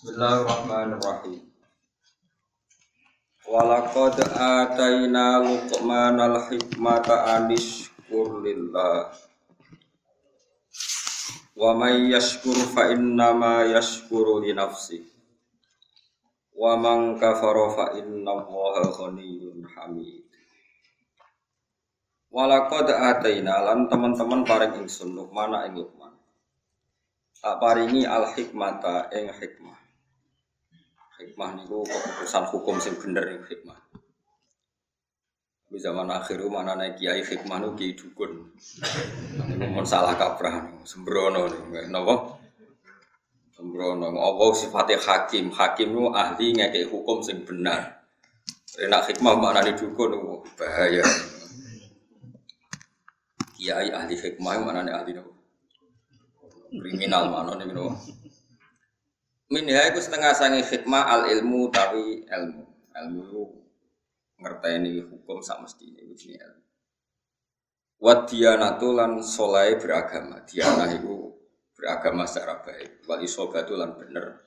Bismillahirrahmanirrahim. Walaqad ataina Luqmanal hikmata anishkur lillah. Wa may yashkur fa innama yashkuru li nafsi. Wa man kafara fa innallaha ghaniyyun hamid. Walaqad ataina lan teman-teman paring ingsun Luqman ing Luqman. Tak paringi al hikmata ing hikmah hikmah niku keputusan hukum sing bener ning hikmah. Di zaman akhir mana naik kiai hikmah nu kiai dukun. Niku mun salah kaprah sembrono niku napa? Sembrono apa sifatnya hakim? Hakim nu ahli ngekek hukum sing benar. Enak hikmah mana di dukun nu bahaya. Kiai ahli hikmah mana ahli nopo? Kriminal mana nopo? Minha itu setengah sangi hikmah al ilmu tapi ilmu. Ilmu itu ngerteni hukum sak mesti ini ini ilmu. Wat dianatu lan solai beragama. Diana itu beragama secara baik. Wal isobatu lan bener.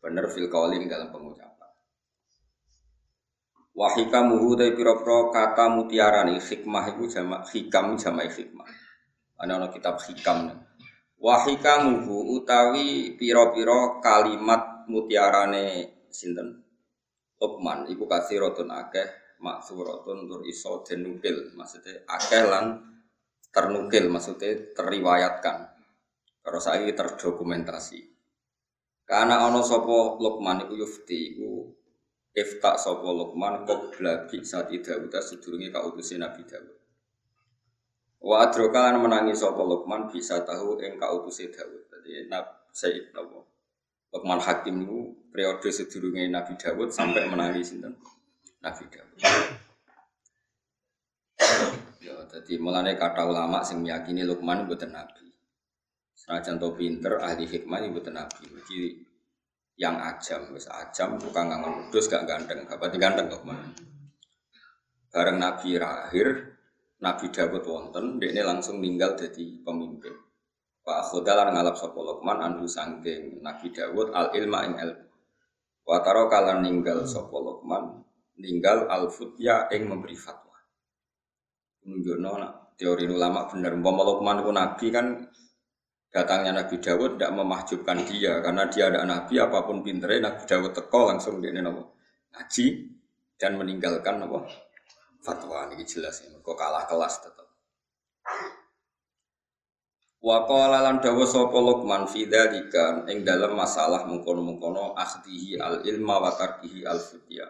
Bener fil kauling dalam pengucapan. Wahika muhu dari piro-piro kata mutiara nih hikmah itu jamak hikam jamak hikmah. Ono kitab hikam nih Wahikamuhu utawi piro-piro kalimat mutiarane sinten? Luqman iku rotun akeh maksuratun tur iso denukil maksudnya akeh lan ternukil maksudnya terriwayatkan terus lagi terdokumentasi. Karena ono sopo Luqman iku yufti iku ifta sopo Luqman qabla bi saat Dawud sedurunge kautusin Nabi Dawud Wa adroka lan menangi sapa Luqman bisa tahu ing kautuse Daud. Dadi Nab Sayyid napa? Luqman Hakim niku periode sedurunge Nabi Dawud sampai menangi sinten? Nabi Dawud. Ya, jadi mulane kata ulama sing meyakini Luqman mboten nabi. Senajan to pinter ahli hikmah mboten nabi. Jadi yang ajam, wis ajam tukang ngangon kudus gak ganteng, gak pati ganteng Luqman. Bareng Nabi lahir, Nabi Dawud wonten, ini langsung meninggal jadi pemimpin. Pak Khodalan ngalap sapa Luqman anhu sangking Nabi Dawud al ilma ing ilmu. Wa kalan ninggal sapa Luqman ninggal al futya ing memberi fatwa. Menunjukno teori ulama bener umpama Luqman itu nabi kan datangnya Nabi Dawud tidak memahjubkan dia karena dia ada nabi apa pun pinternya Nabi Dawud teko langsung dia nopo ngaji dan meninggalkan nopo fatwa ini jelas ya. Kok kalah kelas tetap. Wa qala lan dawa sapa Luqman fi dzalika ing dalam masalah mengkono-mengkono akhdihi al ilma wa tarkihi al fitya.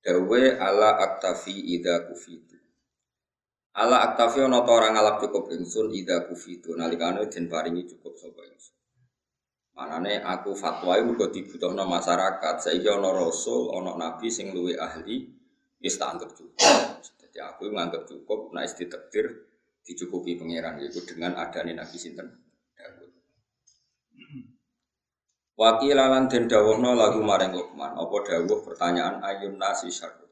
Dawe ala aktafi ida kufitu. Ala aktafi ana ta ora ngalap cukup ingsun ida kufitu nalikane den paringi cukup sapa ingsun. Manane aku fatwa mergo dibutuhno masyarakat. Saiki ana rasul, ana nabi sing luwih ahli Wis tak anggap cukup. Jadi aku menganggap cukup, nah ditektir dicukupi pangeran yaitu dengan adanya Nabi Sinten. Wakil lan den dawuhna lagu maring Luqman, apa dawuh pertanyaan ayun nasi syarrun.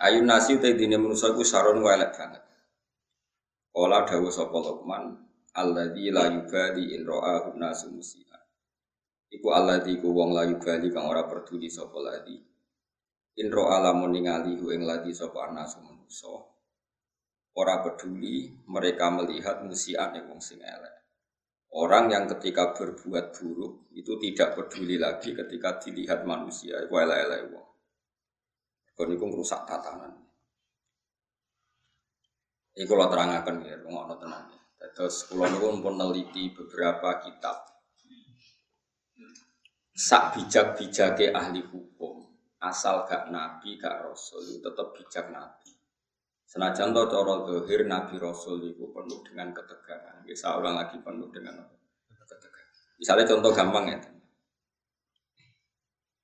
Ayun nasi te dine manusa ku syarrun elek banget. Kala dawuh sapa Luqman, alladzi la yubali in ra'ahu nasu musian. Iku alladzi ku wong la yubali kang ora peduli sapa ladzi Inro alamun ningali hu ing lagi sapa anasu manusa. Ora peduli mereka melihat musian yang wong sing elek. Orang yang ketika berbuat buruk itu tidak peduli lagi ketika dilihat manusia iku elek-elek wong. Kon iku ngrusak tatanan. Iku lo terangaken ya, ngono tenan. Terus kula niku pun neliti beberapa kitab. Sak bijak-bijake ahli hukum asal gak nabi gak rasul itu tetap bijak nabi senajan to cara dohir nabi rasul itu penuh dengan ketegangan bisa orang lagi penuh dengan ketegangan misalnya contoh gampang ya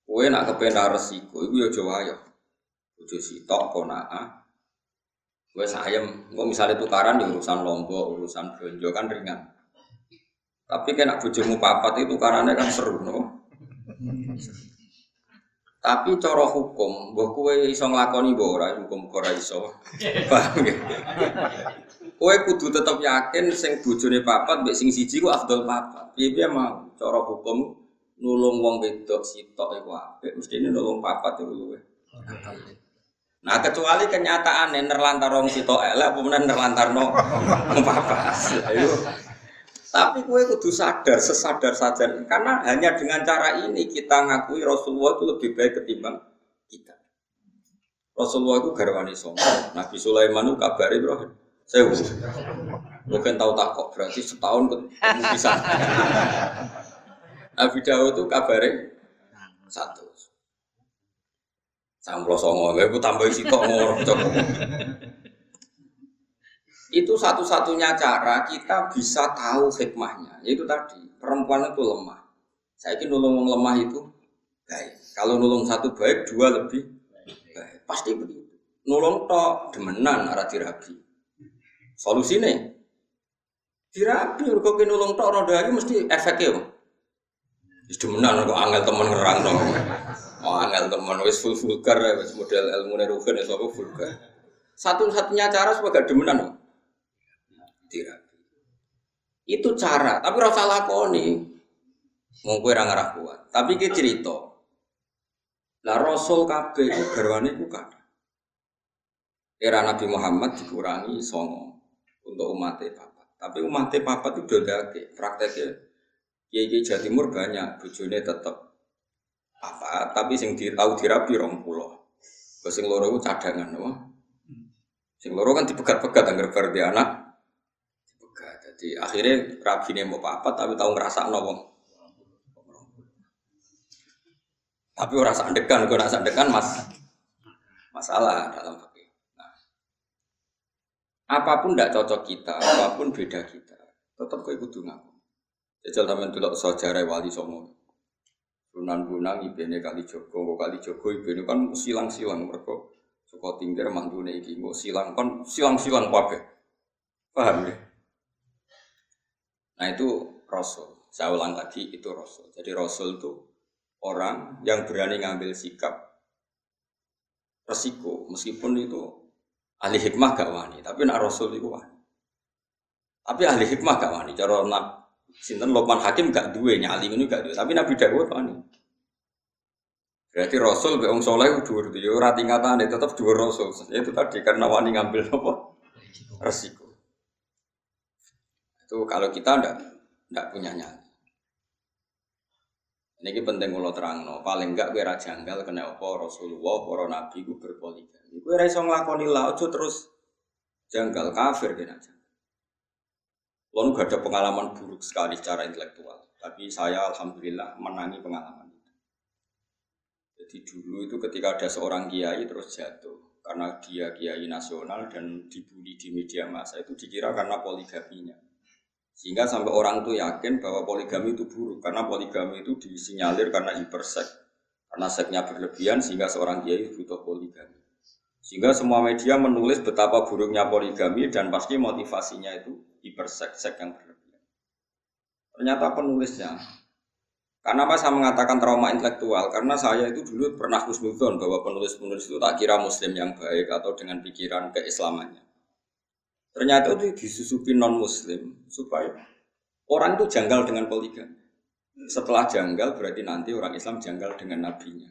Kue nak kepengen resiko, itu ya jawa ya. Ujo sitok konaa. Kue sayem, kok misalnya tukaran di urusan lombok, urusan belanja kan ringan. Tapi nak bujumu papat itu tukarannya kan seru, no? Tapi cara hukum, mbok kowe iso nglakoni mbok ora hukum ora iso. Paham ya? Kowe kudu tetep yakin sing bojone papat mbek sing siji ku afdol papat. Piye-piye mau cara hukum nulung wong wedok sitok iku apik, mesti ini nulung papat iku luwe. Nah kecuali kenyataan nerlantar wong sitok elek apa nerlantarno wong papat. Ayo. Tapi kue kudu sadar, sesadar sadar karena hanya dengan cara ini kita ngakui Rasulullah itu lebih baik ketimbang kita. Rasulullah itu garwani sombong. Nabi Sulaiman itu kabari bro. Saya mungkin tahu tak kok berarti setahun ketemu bisa. Nabi Dawud itu kabari satu. Samplo songo, gue tambah isi kok ngorok itu satu-satunya cara kita bisa tahu hikmahnya. Yaitu tadi, perempuan itu lemah. Saya ingin nulung lemah itu baik. Kalau nulung satu baik, dua lebih baik. Pasti begitu. Nulung tok demenan arah dirabi. Solusinya dirabi. Kok nulung tok roda ini mesti efeknya. Wis demenan kok angel temen ngerang dong. Oh angel temen wis full vulgar wis model ilmu nerugen sapa vulgar. Satu-satunya cara supaya gak demenan Itu cara, tapi rasa lakoni. Mau kue ngarah kuat. Tapi kita cerita. Lah Rasul kabeh itu garwane iku Era Nabi Muhammad dikurangi songo untuk umat papat. Tapi umat papat itu dodake prakteknya. Kiai Jawa Timur banyak, tetep apa, tapi sing di, tahu dirabi rong pulau. Sing loro cadangan, wah. Sing loro kan dipegat-pegat anggar bar anak. Jadi akhirnya rabi ini mau apa tapi tahu ngerasa wong. Tapi orang sandekan, gue rasa sandekan mas masalah dalam fikih. Nah, apa pun tidak cocok kita, apa pun beda kita, tetap kau ikut ngaku. Jajal tamen dulu sejarah wali songo. Sunan Bunang ibene kali Joko, kali Joko ibene kan silang-silang mereka suka tinggal mantune iki, silang kan silang-silang kabeh. Paham ya? Nah itu Rasul. Saya ulang lagi itu Rasul. Jadi Rasul itu orang yang berani ngambil sikap resiko. Meskipun itu ahli hikmah gak wani tapi nak Rasul itu wani. Tapi ahli hikmah gak wani. Cara nak sinten Lokman Hakim gak duwe nyali ini gak duwe. Tapi Nabi Dawud wani. Berarti Rasul be wong saleh dhuwur. Yo ora tingkatane tetep dhuwur Rasul. Itu tadi karena wani ngambil apa? Resiko itu kalau kita ndak ndak punya nyali. Ini penting kalau terang no. Paling enggak gue janggal kena apa Rasulullah, para nabi gue berpoligami. Gue rasa ngelakoni lah, ojo terus janggal kafir kena janggal. Lalu gak ada pengalaman buruk sekali secara intelektual. Tapi saya alhamdulillah menangi pengalaman itu. Jadi dulu itu ketika ada seorang kiai terus jatuh karena dia kiai nasional dan dibully di media massa itu dikira karena poligaminya. Sehingga sampai orang itu yakin bahwa poligami itu buruk karena poligami itu disinyalir karena hipersek. Karena seknya berlebihan sehingga seorang kiai butuh poligami. Sehingga semua media menulis betapa buruknya poligami dan pasti motivasinya itu hipersek sek yang berlebihan. Ternyata penulisnya karena apa saya mengatakan trauma intelektual? Karena saya itu dulu pernah husnudon bahwa penulis-penulis itu tak kira muslim yang baik atau dengan pikiran keislamannya. Ternyata itu disusupi non muslim supaya orang itu janggal dengan poligami. Setelah janggal berarti nanti orang Islam janggal dengan nabinya.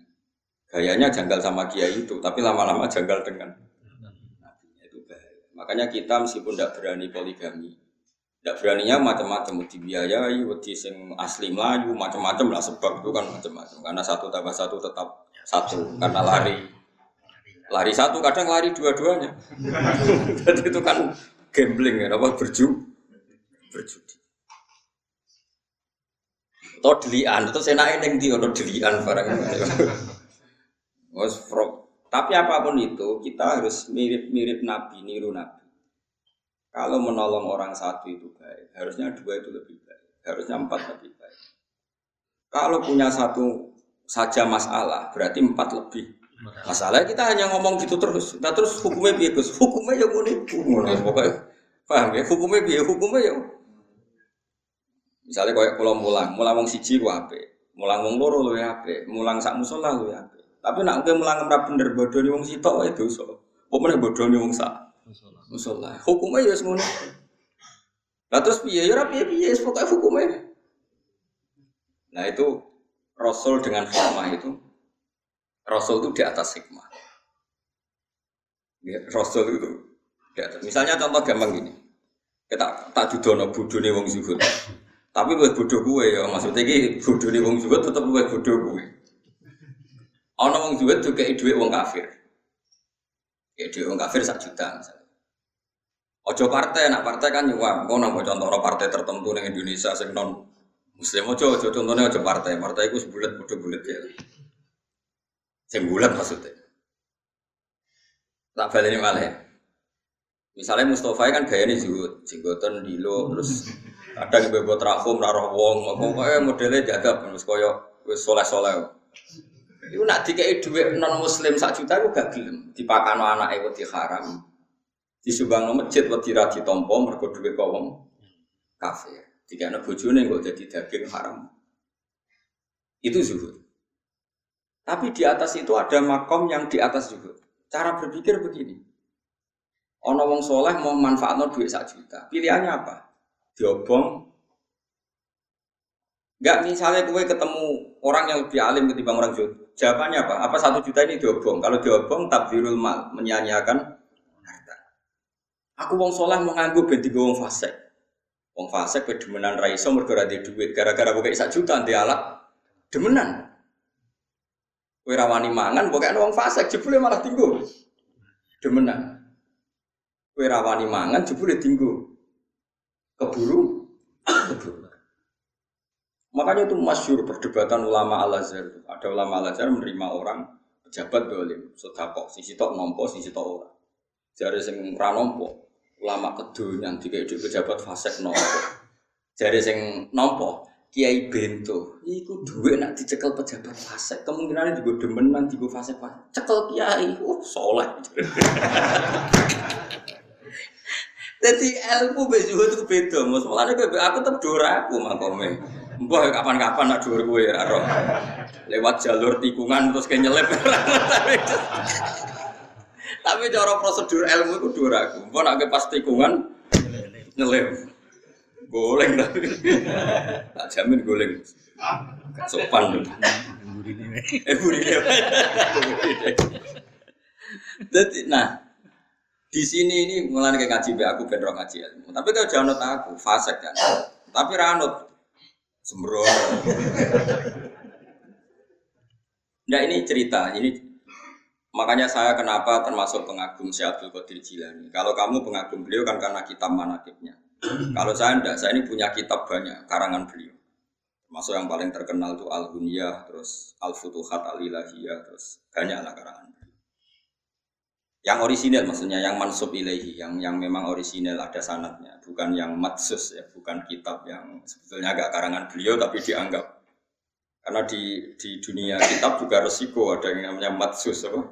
Gayanya janggal sama kiai itu, tapi lama-lama janggal dengan nabinya itu bahaya. Makanya kita meskipun tidak berani poligami, tidak beraninya macam-macam, dibiayai, wedi sing asli Melayu, macam-macam lah sebab itu kan macam-macam. Karena satu tambah satu tetap satu, karena lari lari satu kadang lari dua-duanya. Jadi itu kan gambling ya, apa berju berjudi. Atau delian, atau saya yang di atau delian barang. Was Tapi apa pun itu kita harus mirip-mirip Nabi, niru Nabi. Kalau menolong orang satu itu baik, harusnya dua itu lebih baik, harusnya empat lebih baik. Kalau punya satu saja masalah, berarti empat lebih Masalahnya kita hanya ngomong gitu terus. Nah terus hukumnya biar Gus? Hukumnya yang nipu. Pokoknya paham ya? Hukumnya biar Hukumnya ya. Misalnya kayak pulau mulang, mulang wong siji ku ape, mulang wong loro lu ya ape, mulang sak musola lu ya ape. Tapi nak kowe mulang ora bener bodoni wong sitok wae dosa. Pokoknya bodoni wong sak musola. Hukumnya ya semuanya. Lah terus piye ya piye piye pokoke hukumnya. Nah itu Rasul dengan hikmah itu Rasul itu di atas hikmah. Ya, Rasul itu di atas. Misalnya contoh gampang gini. Kita tak judono nih wong zuhud. Tapi gue bodoh gue ya, maksudnya ki nih wong zuhud tetap gue bodoh gue. Ono wong zuhud tuh kayak duit wong kafir. Ya duit wong kafir sak juta misalnya. Ojo partai, nak partai kan nyuwang. Kau nambah contoh partai tertentu di Indonesia sing non Muslim ojo ojo contohnya ojo partai, partai itu sebulat bodoh bulat ya. Sing bulat maksudnya. Tak ini malah. Misalnya Mustafa kan gaya ini juga jenggotan dilo terus kadang bebot rahum naruh wong pokoknya modelnya jaga terus koyo wis soleh soleh. Iku nak dikai duit non muslim sak juta iku gak gelem dipakano anake wedi haram. Disumbang masjid wedi ra ditampa mergo duit kok kafir. Jika anak kok jadi daging haram. Itu zuhud. Tapi di atas itu ada makom yang di atas zuhud. Cara berpikir begini. Ono wong soleh mau manfaat no duit sak juta. Pilihannya apa? Diobong. Enggak misalnya kue ketemu orang yang lebih alim ketimbang orang zuhud. Jawabannya apa? Apa satu juta ini diobong? Kalau diobong tabdirul mal, menyanyiakan harta. Aku wong soleh mau nganggu ben wong fasik. Wong fasik ke demenan ra iso mergo ra duit gara-gara buka sak juta di alat demenan. Kowe ra wani mangan pokoke wong fasik jebule malah tinggu. Demenan. Kowe ra wani mangan jebule tinggu. Keburu. Makanya itu masyur perdebatan ulama Al-Azhar. Ada ulama Al-Azhar menerima orang pejabat dolim, sedekah, sisi tok nompo, sisi tok ora. Jare sing ra nompo, ulama kedonyan tiga itu pejabat fasek nopo jadi sing nopo kiai bento iku duwe nak dicekel pejabat fasek kemungkinan juga demenan juga fasek fasek cekel kiai uh soleh jadi ilmu bejuh itu beda mus malah aku tetap dora aku makome Mbah kapan-kapan nak dhuwur kowe ya Lewat jalur tikungan terus kayak nyelip. Tapi cara prosedur ilmu itu dua ragu. Mau nak pas tikungan nyelem. Goleng tapi. Tak jamin goleng. Sopan. Eh. Jadi nah di sini ini mulai kayak ngaji be aku bener ngaji ilmu. Tapi kalau jangan aku fasek kan. Tapi ranut sembrono. Nah ini cerita, ini Makanya saya kenapa termasuk pengagum Syekh Abdul Qadir Jilani. Kalau kamu pengagum beliau kan karena kitab manakibnya. Kalau saya enggak, saya ini punya kitab banyak karangan beliau. Termasuk yang paling terkenal itu Al Hunyah, terus Al Futuhat Al Ilahiyah, terus banyak lah karangan. Yang orisinil maksudnya yang mansub ilahi, yang yang memang orisinil ada sanatnya, bukan yang matsus ya, bukan kitab yang sebetulnya agak karangan beliau tapi dianggap. Karena di di dunia kitab juga resiko ada yang namanya matsus apa?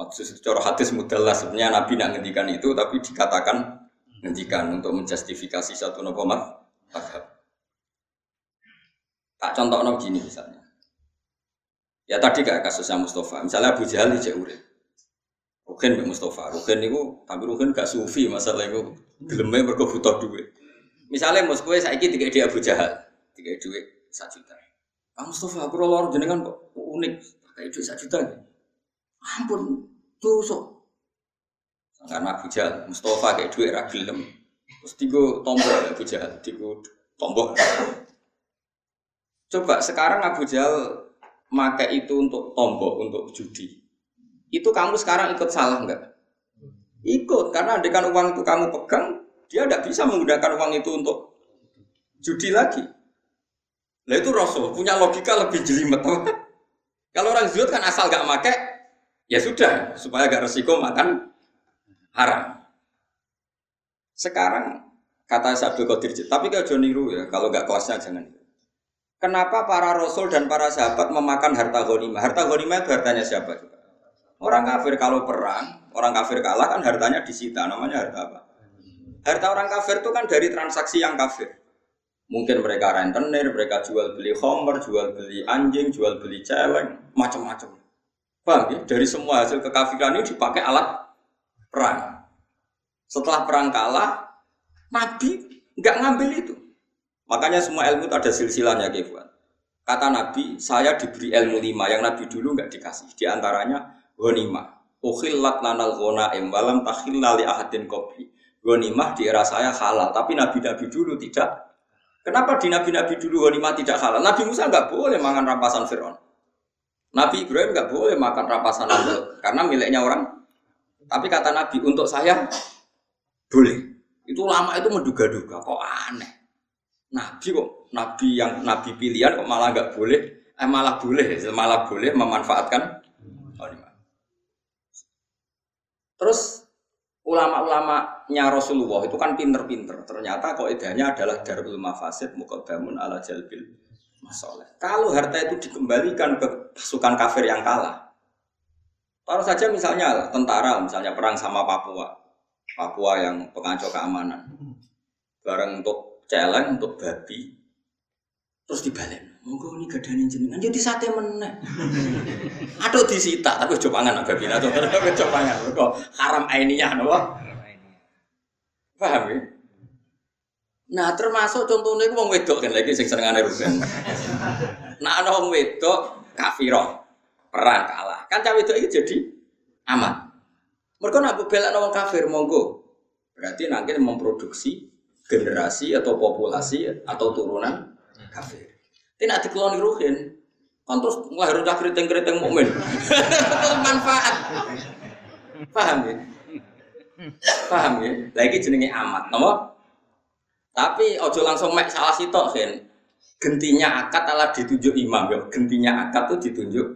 Maksud secara hadis mudahlah sebenarnya Nabi nak ngendikan itu tapi dikatakan ngendikan untuk menjustifikasi satu nopo Tak contoh nopo gini misalnya. Ya tadi kayak kasusnya Mustafa. Misalnya Abu Jahal di urip. Rukin Mbak Mustafa. Rukin itu tapi Rukin gak sufi masalah itu gelemnya mergo butuh duit. Misalnya mus kowe saiki tiga dia Abu Jahal, tiga duit satu juta. Kamu Mustafa aku lor jenengan kok unik, kayak duit satu juta. Ampun, tusuk. Karena Abu Jahal, Mustafa kayak duit ragilem. Terus tiga tombol Abu Jahal, tiga tombol. Coba sekarang Abu Jahal pakai itu untuk tombol, untuk judi. Itu kamu sekarang ikut salah enggak? Ikut, karena dengan uang itu kamu pegang, dia tidak bisa menggunakan uang itu untuk judi lagi. Nah itu Rasul punya logika lebih jelimet. Kalau orang zuhud kan asal gak make, Ya sudah, supaya gak resiko makan haram. Sekarang kata Sabtu Qadir, tapi kalau Joni ya, kalau nggak kelasnya jangan. Kenapa para rasul dan para sahabat memakan harta ghanimah? Harta ghanimah itu hartanya siapa juga? Orang kafir kalau perang, orang kafir kalah kan hartanya disita, namanya harta apa? Harta orang kafir itu kan dari transaksi yang kafir. Mungkin mereka rentenir, mereka jual beli homer, jual beli anjing, jual beli celeng, macam-macam. Paham ya? Dari semua hasil kekafiran ini dipakai alat perang. Setelah perang kalah, Nabi nggak ngambil itu. Makanya semua ilmu itu ada silsilahnya, Kefwan. Kata Nabi, saya diberi ilmu lima yang Nabi dulu nggak dikasih. Di antaranya ghanimah. Ukhillat lanal ghanaim walam takhilla li ahadin qabli. Ghanimah di era saya halal, tapi nabi-nabi dulu tidak. Kenapa di nabi-nabi dulu ghanimah tidak halal? Nabi Musa nggak boleh makan rampasan Firaun. Nabi Ibrahim nggak boleh makan rampasan Namrud karena miliknya orang. Tapi kata Nabi untuk saya boleh. Itu lama itu menduga-duga kok aneh. Nabi kok nabi yang nabi pilihan kok malah nggak boleh, eh malah boleh, malah boleh memanfaatkan Terus ulama-ulamanya Rasulullah itu kan pinter-pinter. Ternyata kok idenya adalah darul mafasid mukadamun ala jalbil masalah. Kalau harta itu dikembalikan ke pasukan kafir yang kalah, taruh saja misalnya tentara, misalnya perang sama Papua, Papua yang pengacau keamanan, bareng untuk celeng, untuk babi, terus dibalik. Monggo ini gadane jenengan jadi sate meneh. Aduh disita tapi coba pangan agak bina tuh coba pangan. Kok haram aininya napa? Paham ya? Nah, termasuk contohnya itu wong wedok kan lagi sing senengane rugen. Nah, ana wong wedok kafiro perang kalah. Kan cawe wedok iki jadi aman. Mereka nak bela wong kafir monggo. Berarti nanti memproduksi generasi atau populasi atau turunan kafir. Tidak dikeloni ruhin. Kan terus ngelahir cah keriting-keriting mukmin. manfaat. Paham ya? Paham ya? Lagi jenenge amat, nama? Tapi ojo langsung mek salah sitok kan. Gentinya akad adalah ditunjuk imam ya. Gentinya akad tuh ditunjuk.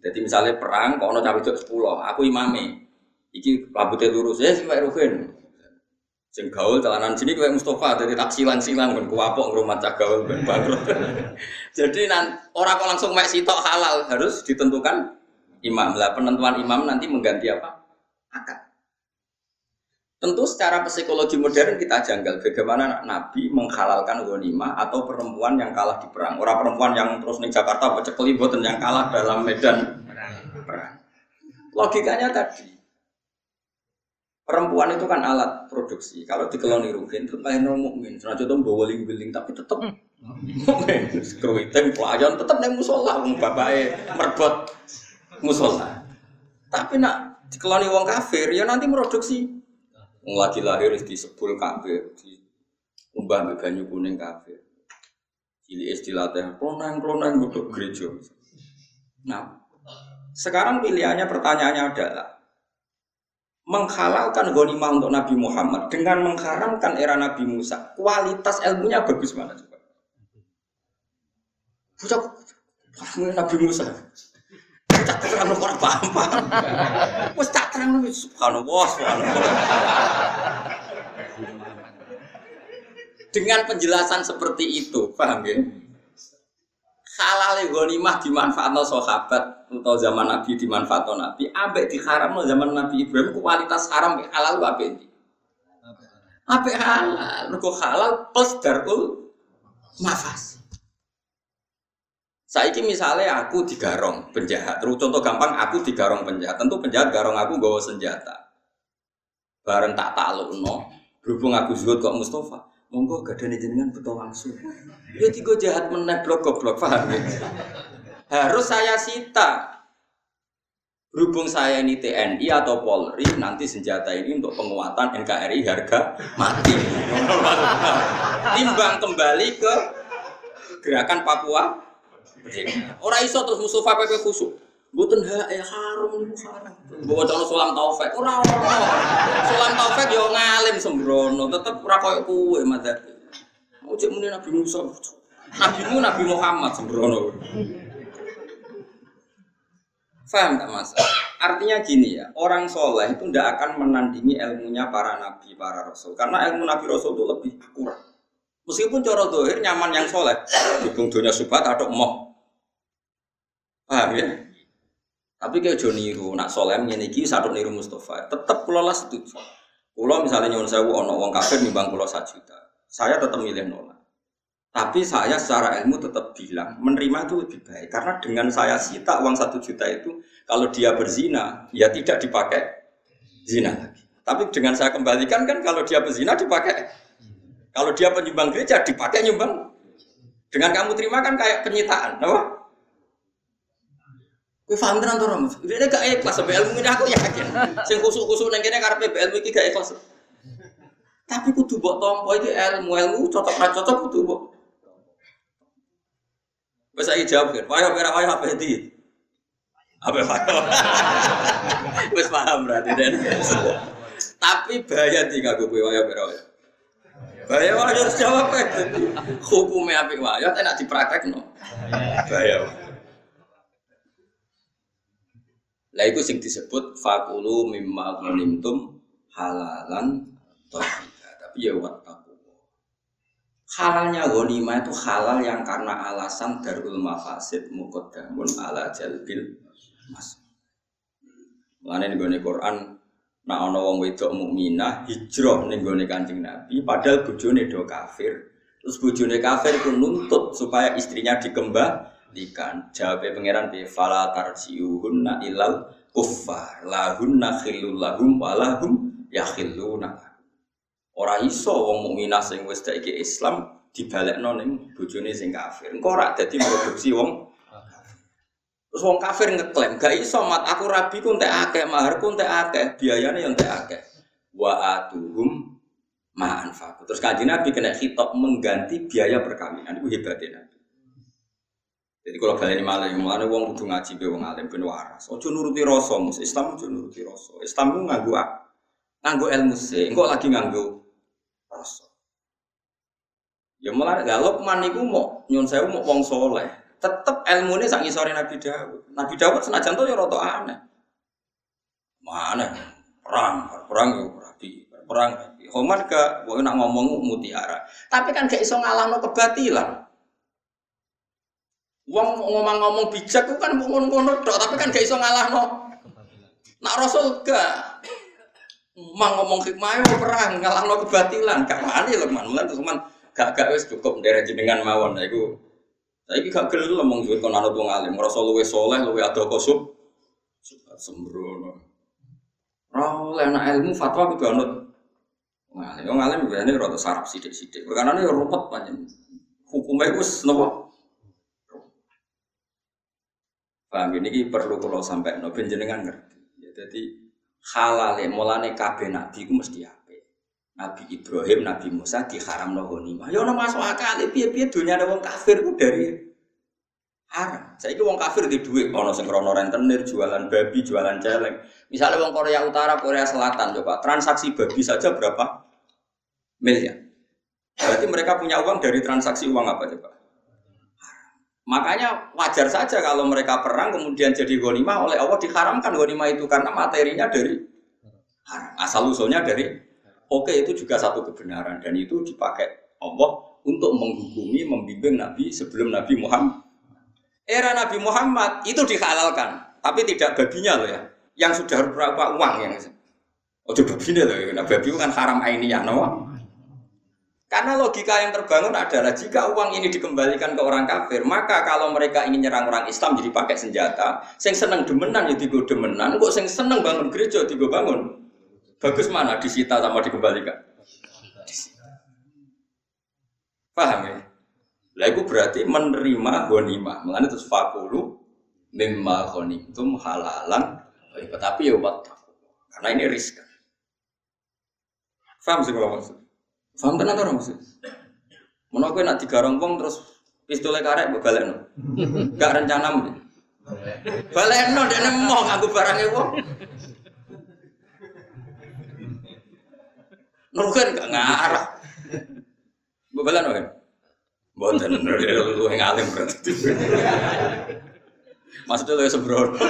Jadi misalnya perang, kok ono cawe sepuluh, aku imame. Iki rambutnya lurus ya sih ruhin. Sing gaul celanan sini kayak Mustafa jadi tak silang silang kan kuapok ngrumat cah gaul ben bangkrut. jadi nan orang kok langsung mek sitok halal harus ditentukan imam. Lah penentuan imam nanti mengganti apa? Akad. Tentu secara psikologi modern kita janggal bagaimana Nabi menghalalkan ghanimah atau perempuan yang kalah di perang. Orang perempuan yang terus nih Jakarta pecekeli boten yang kalah dalam medan perang. Logikanya tadi Perempuan itu kan alat produksi. Kalau dikeloni rugen, tetap lahir mukmin. Senajan itu bawa ling tapi tetap mukmin. Keruiting pelayan tetap neng musola, bapaknya merbot musola. Tapi nak dikeloni wong kafir, ya nanti produksi. Lagi lahir di sepul kafir, di umbah banyu kuning kafir. Cili istilahnya klonang klonang butuh gereja. Nah, sekarang pilihannya pertanyaannya adalah menghalalkan ghanimah untuk Nabi Muhammad dengan mengharamkan era Nabi Musa. Kualitas ilmunya bagus mana coba? Bocah Nabi Musa. Tak terang orang paham paham. Wes tak terang subhanallah subhanallah. Dengan penjelasan seperti itu, paham ya? halal ghanimah dimanfaatkan sahabat atau zaman Nabi dimanfaatkan Nabi ambek diharam zaman Nabi Ibrahim kualitas haram halal apa ini? Apa halal? Mergo halal plus darul mafas. Saiki misalnya aku digarong penjahat, terus contoh gampang aku digarong penjahat, tentu penjahat garong aku bawa senjata. Bareng tak takluk no, berhubung aku zuhud kok Mustafa, monggo ada jenengan betul langsung. Ya tiga jahat meneh blok goblok paham ya? Harus saya sita. Berhubung saya ini TNI atau Polri, nanti senjata ini untuk penguatan NKRI harga mati. Timbang kembali ke gerakan Papua. Orang iso terus Mustafa PP khusuk. Bukan hak ya haram niku haram. Bawa cara sulam taufik. Ora ora. Sulam taufik yo ngalim sembrono, tetep ora koyo madzhab. Mau cek muni Nabi Musa. Nabi Nabi Muhammad sembrono. Faham tak mas? Artinya gini ya, orang soleh itu tidak akan menandingi ilmunya para nabi, para rasul. Karena ilmu nabi rasul itu lebih akurat. Meskipun cara dohir nyaman yang soleh, dukung dunia subhat atau moh. Paham ya? Tapi kayak jo niru, nak solem ini iki satu niru Mustafa. Tetap lah setuju. Pulau misalnya nyuwun sewu ono wong kafir nimbang pulau satu juta. Saya tetap milih nolak. Tapi saya secara ilmu tetap bilang menerima itu lebih baik karena dengan saya sita uang satu juta itu kalau dia berzina ya tidak dipakai zina lagi. Tapi dengan saya kembalikan kan kalau dia berzina dipakai. Kalau dia penyumbang gereja dipakai nyumbang Dengan kamu terima kan kayak penyitaan, apa? Kowe paham tenan to, Mas? Dia gak ikhlas sampai ilmu ini aku yakin. Sing kusuk-kusuk nang kene karepe ilmu gak ikhlas. Tapi kudu mbok tampa iki ilmu, ilmu cocok ra cocok kudu mbok. Wes saiki jawab kan, wayo ora wayo apa iki? Apa wayo? Wes paham berarti Den. Tapi bahaya di kanggo kowe wayo ora wayo. Bahaya wayo harus jawab kan. Hukumnya apik wayo tak nak dipraktekno. Bahaya. Lah iku sing disebut fakulu mimma ghanimtum halalan. Tapi ya wattaqu. Halalnya ghanimah itu halal yang karena alasan darul mafasid muqaddamun ala jalbil mas. Mulane ning Quran nak ana wong wedok mukminah hijrah ning gone Kanjeng Nabi padahal bojone do kafir. Terus bojone kafir pun nuntut supaya istrinya dikembang ikan jawabnya pangeran bi fala tarjiuhunna ilal kuffar lahunna khillul lahum walahum yakhilluna ora iso wong mukminah sing wis saiki Islam dibalekno ning bojone sing kafir. Engko ora dadi produksi wong terus wong kafir ngeklaim gak iso mat. Aku rabi ku entek akeh mahar ku entek akeh biayane yo entek akeh. Wa atuhum ma anfaqu. Terus kanjeng Nabi kena khitab mengganti biaya perkawinan. Itu hebatnya Nabi. Jadi kalau kalian malah yang malah uang kudu ngaji be uang alim ben waras. Ojo nuruti rasa mus. Islam ojo nuruti rasa. Islam itu nganggu nganggu ilmu sih. Enggak lagi nganggu rasa. Ya malah gak Lukman niku mau nyun saya mau uang soleh. Tetep ini sangi sore Nabi Dawud. Nabi Dawud senajan tuh ya roto aneh. Mana perang perang ya rapi perang. Homan ke, nak ngomong mutiara. Tapi kan gak iso ngalahno kebatilan. Wong ngomong-ngomong bijak kan ngono-ngono tapi kan gak iso ngalahno. Nak Rasul gak. Mang ngomong hikmah yo perang ngalahno kebatilan, gak wani lho man. Mulane cuman gak gak wis cukup ndere jenengan mawon nah, iku. Saiki gak gelem ngomong duwe kon anut wong alim, Rasul luwe saleh, luwe ado kosub. Sembrono. Ora oleh ilmu fatwa kudu anut wong alim. Wong alim biasane sarap sithik-sithik. Perkara yo rumpet panjen. Hukumnya wis napa? Paham ini perlu kalau sampai no jenengan ngerti. Ya, jadi halal mulane kabeh nabi ku mesti apa? Nabi Ibrahim, Nabi Musa diharam no ghanimah. Ya ono masuk akal piye-piye dunia ada wong kafir ku dari haram. Itu wong kafir di duit, ono sing krono rentenir, jualan babi, jualan celeng. Misalnya wong Korea Utara, Korea Selatan, coba transaksi babi saja berapa miliar? Berarti mereka punya uang dari transaksi uang apa coba? Makanya wajar saja kalau mereka perang kemudian jadi ghanimah oleh Allah diharamkan ghanimah itu karena materinya dari haram. Asal usulnya dari oke okay, itu juga satu kebenaran dan itu dipakai Allah untuk menghukumi membimbing Nabi sebelum Nabi Muhammad. Era Nabi Muhammad itu dihalalkan, tapi tidak babinya loh ya. Yang sudah berapa uang yang Oh, coba babinya loh, ya. nah, babi kan haram ainiyah, no? Karena logika yang terbangun adalah jika uang ini dikembalikan ke orang kafir, maka kalau mereka ingin nyerang orang Islam jadi pakai senjata, sing seneng demenan ya digo demenan, kok sing seneng bangun gereja digo bangun. Bagus mana disita sama dikembalikan? Paham ya? Lah itu berarti menerima ghanimah. Mulane terus fakulu mimma ghanimtum halalan tapi ya karena ini riskan. Paham sih kalau maksud? Paham tenan ora maksud? Menawa kowe nak digarong wong terus pistole karek mbok balekno. Gak rencana Balekno dekne mau nganggo barange wong. Nurukan gak ngarah. Mbok balekno kan? Mboten lu yang alim berarti. Maksudnya lu sembrono.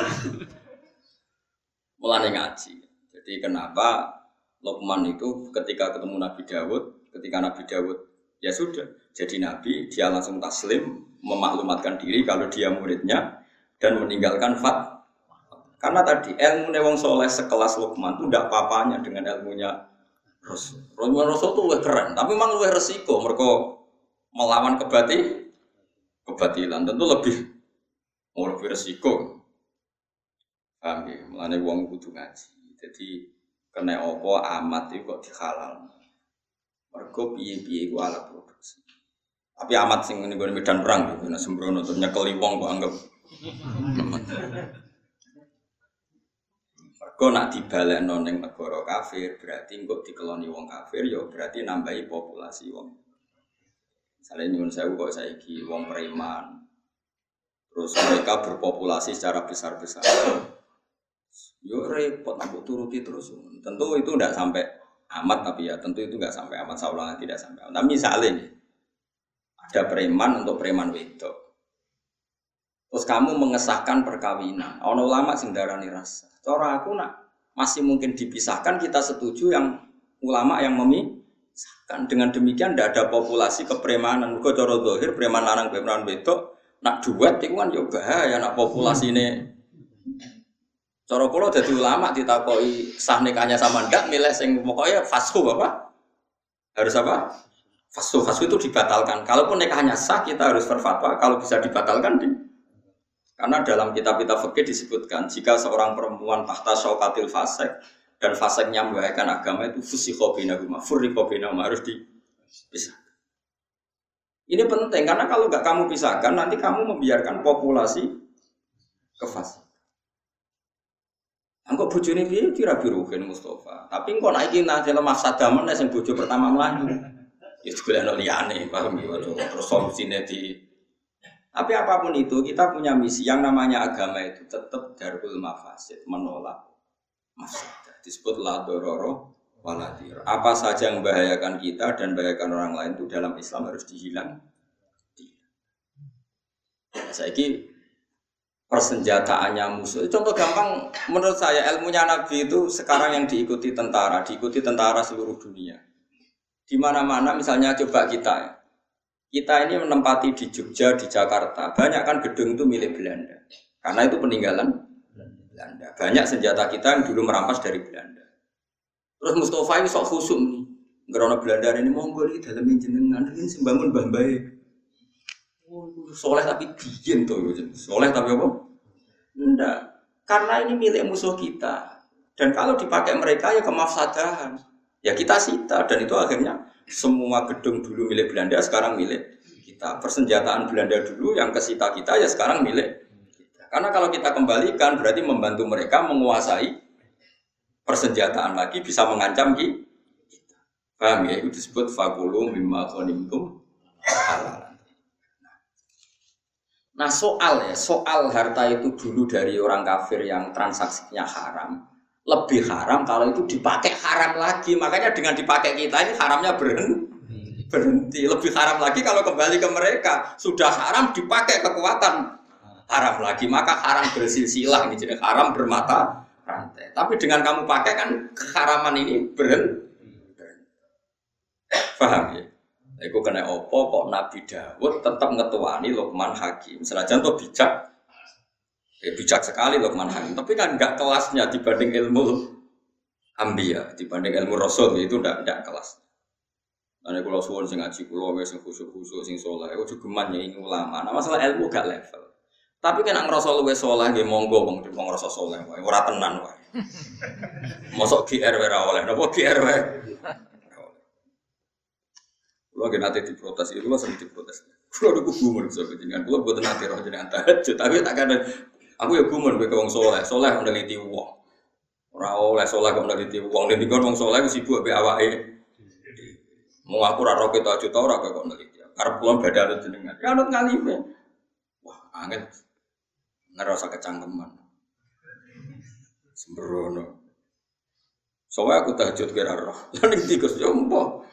Mulane ngaji. Jadi kenapa Lokman itu ketika ketemu Nabi Dawud ketika Nabi Dawud ya sudah jadi nabi dia langsung taslim memaklumatkan diri kalau dia muridnya dan meninggalkan fat karena tadi ilmu wong soleh sekelas Luqman itu tidak papanya dengan ilmunya Rasul. Rasul itu lebih keren, tapi memang lebih resiko mereka melawan kebati kebatilan tentu lebih mau lebih resiko. Paham ya? Mulane wong kudu ngaji. Jadi kena opo amat itu kok dihalal. Mergo piye-piye iku alat produksi. Tapi amat sing gue medan perang gitu, nah sembrono untuk nyekeli wong kok anggap. Mergo nak dibalik noneng negara kafir berarti kok dikeloni wong kafir ya berarti nambahi populasi wong. Misalnya nyuwun saya kok saiki wong preman. Terus mereka berpopulasi secara besar-besar. Yo repot aku turuti terus. Tentu itu tidak sampai amat tapi ya tentu itu nggak sampai amat saulangan tidak sampai amat. Tapi misalnya ada preman untuk preman wedok. Terus kamu mengesahkan perkawinan. Ono ulama sing darani rasa. Cara aku nak masih mungkin dipisahkan kita setuju yang ulama yang memisahkan. Dengan demikian tidak ada populasi kepremanan. Kau cara dohir preman lanang preman wedok nak duet itu kan juga ya nak populasi ini. Cara kula dadi ulama ditakoi sah nikahnya sama ndak milih sing pokoknya fasku apa? Harus apa? Fasu fasu itu dibatalkan. Kalaupun nikahnya sah kita harus berfatwa. Kalau bisa dibatalkan di karena dalam kitab kitab fikih disebutkan jika seorang perempuan tahta syaukatil fasek dan faseknya membahayakan agama itu fusi binahuma, furri binahuma harus dipisah. Ini penting karena kalau nggak kamu pisahkan nanti kamu membiarkan populasi ke fase. Engkau bujuni piye kira biruhin Mustafa. Tapi engkau naikin nanti lemah sadaman yang bojo pertama melayu. Itu kuliah no liane, paham ya? Terus di tapi apa pun itu kita punya misi yang namanya agama itu tetap darul mafasid menolak mafsadah disebut la dororo waladir. Apa saja yang membahayakan kita dan membahayakan orang lain itu dalam Islam harus dihilang. Saya ini persenjataannya musuh. Contoh gampang menurut saya ilmunya Nabi itu sekarang yang diikuti tentara, diikuti tentara seluruh dunia. Di mana-mana misalnya coba kita ya. Kita ini menempati di Jogja, di Jakarta. Banyak kan gedung itu milik Belanda. Karena itu peninggalan Belanda. Banyak senjata kita yang dulu merampas dari Belanda. Terus Mustafa ini sok khusum nih. Karena Belanda ini monggo ini dalam jenengan ini sembangun mbah baik. Soleh tapi bikin tuh, soleh tapi apa? Enggak, karena ini milik musuh kita. Dan kalau dipakai mereka ya kemafsadahan. Ya kita sita dan itu akhirnya semua gedung dulu milik Belanda sekarang milik kita. Persenjataan Belanda dulu yang kesita kita ya sekarang milik kita. Karena kalau kita kembalikan berarti membantu mereka menguasai persenjataan lagi bisa mengancam kita. Paham ya? Itu disebut fakulu mimma ghanimtum Nah soal ya, soal harta itu dulu dari orang kafir yang transaksinya haram lebih haram kalau itu dipakai haram lagi. Makanya dengan dipakai kita ini haramnya berhenti. Berhenti. Lebih haram lagi kalau kembali ke mereka. Sudah haram dipakai kekuatan haram lagi. Maka haram bersilsilah. Jadi haram bermata rantai. Tapi dengan kamu pakai kan keharaman ini berhenti. Paham ya? Iku kena opo kok Nabi Dawud tetap ngetuani Luqman Hakim. Senajan tuh bijak Ya, bijak sekali Luqman Hakim, tapi kan enggak kelasnya dibanding ilmu ambia, dibanding ilmu rasul itu enggak enggak kelas. Ane kalau suwon sing ngaji kulo sing khusyuk-khusyuk sing saleh, ojo geman ya ini ulama. Nah masalah ilmu gak level. Tapi kan nang ngrasa luwih saleh nggih monggo wong wong ngrasa saleh wae, ora tenan wae. Mosok GR ora oleh, napa GR wae? Kulo nggih nate diprotes, itu sering diprotes. Kulo udah gumun so jenengan, kulo buat nate roh jenengan tahajud, tapi tak kadang Aku ya gumun kowe wong soleh, soleh meneliti wong. Ora oleh soleh kok meneliti wong, nek dikon wong soleh sibuk mbek awake. Mau aku ora roh kita juta ora kok meneliti. Karep kula badhe jenengan. Ya anut ngalime. Wah, angel. Ngerasa kecangkeman. Sembrono. Soalnya aku tahajud kira roh. Lan tikus jompo.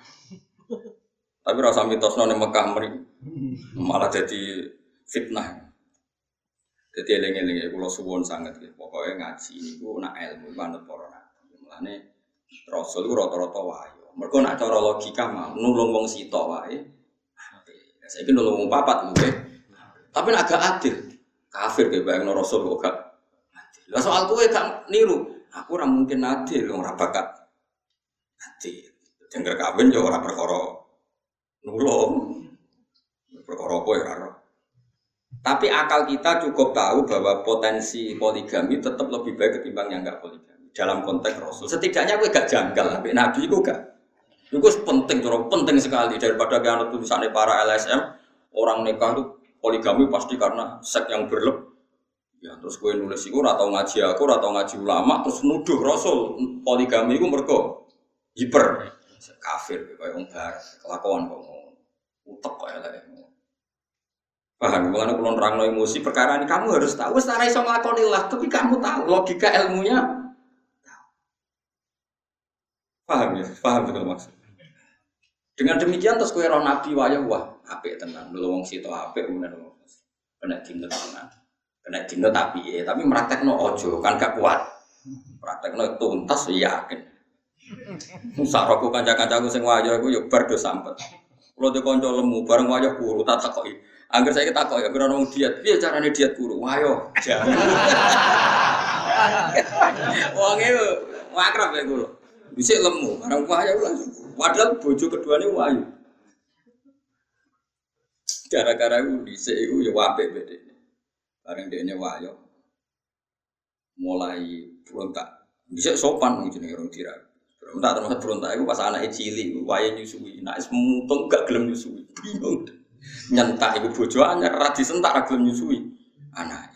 Tapi rasa mitosno ning Mekah meri malah jadi fitnah. Jadi eling-eling ya kalau suwon sangat gitu. Pokoknya ngaji itu nak ilmu manut para nabi. Mulane Rasul itu rata-rata wahyu. Mereka nak cara logika mah nulung wong sito wae. Saya ini nulung wong papat mungkin. Tapi nak agak adil. Kafir kayak bayang Rasul kok gak adil. Lah soal tuh gak niru. Aku ora mungkin adil ora bakat adil. Jengger kawin ya ora perkara nulung. Perkara apa ya. Tapi akal kita cukup tahu bahwa potensi poligami tetap lebih baik ketimbang yang enggak poligami dalam konteks Rasul. Setidaknya gue gak janggal, tapi Nabi itu gak Itu penting, tuh penting sekali daripada tuh tulisannya para LSM orang nikah itu poligami pasti karena seks yang berlebih. Ya, terus gue nulis itu atau ngaji aku atau ngaji ulama terus nuduh Rasul poligami itu mereka hiper kafir kayak orang barat kelakuan kok utek kok ya paham? Mulane kula nerangno emosi. Perkara ini kamu harus tahu. Ora iso nglakoni lah tapi kamu tahu logika ilmunya. Paham ya? Paham betul maksud. Dengan demikian terus kue roh nabi waya wah apik tenan. Lho wong sito apik kemudian kena dinut tenan. Kena dinut tapi ya tapi no ojo kan gak kuat. No tuntas ya yakin Sak roku kanca-kancaku sing wayo iku yo bar do sampet. Kulo de kanca lemu bareng wayo kuru tak takoki. Angger saiki takok ya kira wong diet, piye carane diet kuru? Wayo. Wong e akrab ya kulo. Dhisik lemu, bareng wayo langsung. Padahal bojo keduanya wayu. Gara-gara iku dhisik iku ya apik bedene. Bareng dekne wayo. Mulai berontak. Bisa sopan jenenge orang tirak. Berontak termasuk berontak itu pas anaknya cilik, waya nyusui, nak es mutung gak gelem nyusui, bingung. Nyentak itu bojo anyar, radi sentak gak gelem nyusui. Anak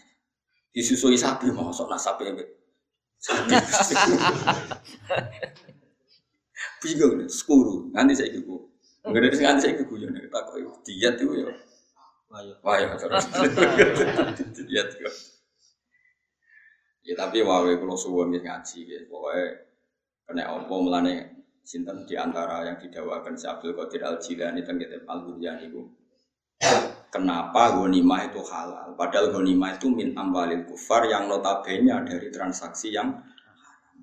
disusui sapi mau sok nak sapi sapi. bingung nih, skuru, nanti saya ibu. Enggak ada nanti saya ibu ya nih, tak diet itu ya. Waya, terus diet kok. Ya tapi wae kalau suwon ngaji ya, pokoknya karena apa mulane sinten di antara yang didawakan si Abdul Qadir Al Jilani dan kitab Al itu. Kenapa ghanimah itu halal? Padahal ghanimah itu min amwalil kufar yang notabene dari transaksi yang.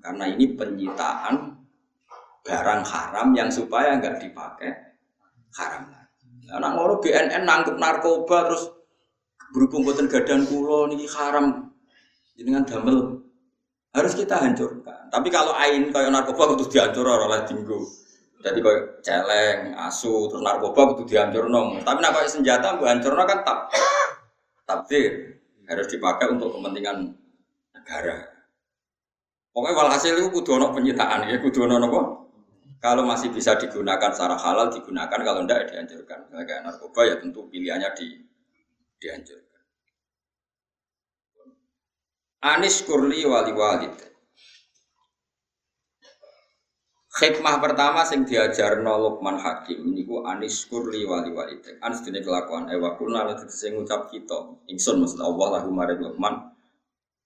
Karena ini penyitaan barang haram yang supaya nggak dipakai haram lagi. Anak ngono BNN nangkep narkoba terus berhubung boten gadan kulo niki haram jenengan damel harus kita hancurkan. Tapi kalau ain kayak narkoba itu dihancur oleh tinggu. Jadi kayak celeng, asu, terus narkoba itu dihancur nong. Tapi nak kayak senjata gue hancur kan tak takdir harus dipakai untuk kepentingan negara. Pokoknya walhasil itu kudu ono penyitaan ya, kudu apa? Kalau masih bisa digunakan secara halal digunakan, kalau tidak ya dihancurkan. Kayak narkoba ya tentu pilihannya di dihancurkan. Anis kurli wali walid. Hikmah pertama sing diajar Luqman Hakim niku anis kurli wali walid. Anis dene kelakuan ewa kuna lan sing ngucap kita. Ingsun maksud Allah lahu maring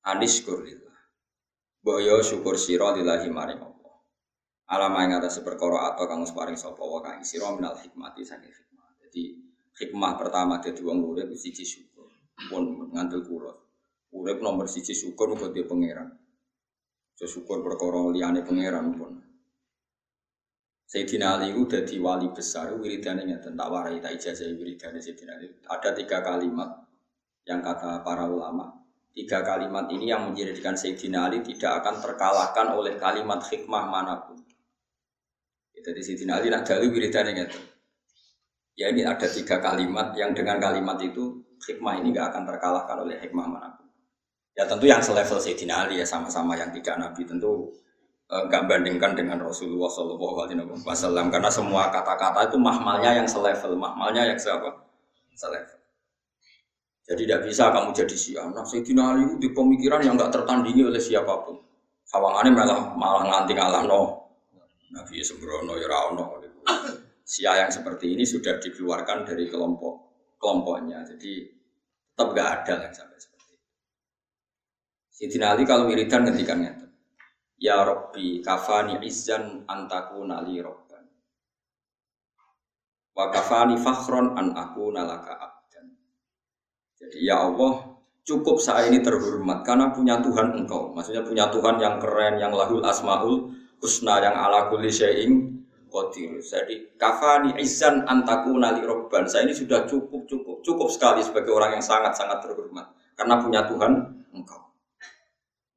anis kurli. Boyo syukur sira lillahi maring Allah. Alama ing atas perkara atau kang paring sapa wa kang sira minal hikmati saking hikmah. Jadi hikmah pertama dadi wong urip siji syukur. Pun ngandel kula. Urip nomor siji syukur muga dia pangeran. Jo syukur perkara liyane pangeran pun. Sayyidina Ali itu jadi wali besar, wiridane ngeten tak warai tak ijazah wiridane Sayyidina Ali. Ada tiga kalimat yang kata para ulama. Tiga kalimat ini yang menjadikan Sayyidina Ali tidak akan terkalahkan oleh kalimat hikmah mana pun. Jadi Sayyidina Ali nak dalu wiridane ngeten. Ya ini ada tiga kalimat yang dengan kalimat itu hikmah ini gak akan terkalahkan oleh hikmah mana pun. Ya tentu yang selevel Sayyidina Ali ya sama-sama yang tidak Nabi tentu enggak eh, bandingkan dengan Rasulullah Shallallahu Alaihi Wasallam karena semua kata-kata itu mahmalnya yang selevel, mahmalnya yang siapa? Selevel. Jadi tidak bisa kamu jadi siapa. Nah, Sayyidina Ali di pemikiran yang enggak tertandingi oleh siapa pun. Sawangannya malah malah nganti ngalah no. Nabi sembrono ya rano. Sia yang seperti ini sudah dikeluarkan dari kelompok kelompoknya. Jadi tetap enggak ada yang sampai Sayyidina Ali kalau wiridan ngendikan ngeten. Ya Rabbi kafani izzan antaku nali robban. Wa kafani fakhron an aku nalaka abdan. Jadi ya Allah cukup saya ini terhormat karena punya Tuhan engkau. Maksudnya punya Tuhan yang keren, yang lahul asmaul husna, yang ala kulli syai'in qadir. Jadi kafani izzan antaku nali robban. Saya ini sudah cukup cukup cukup sekali sebagai orang yang sangat sangat terhormat karena punya Tuhan engkau.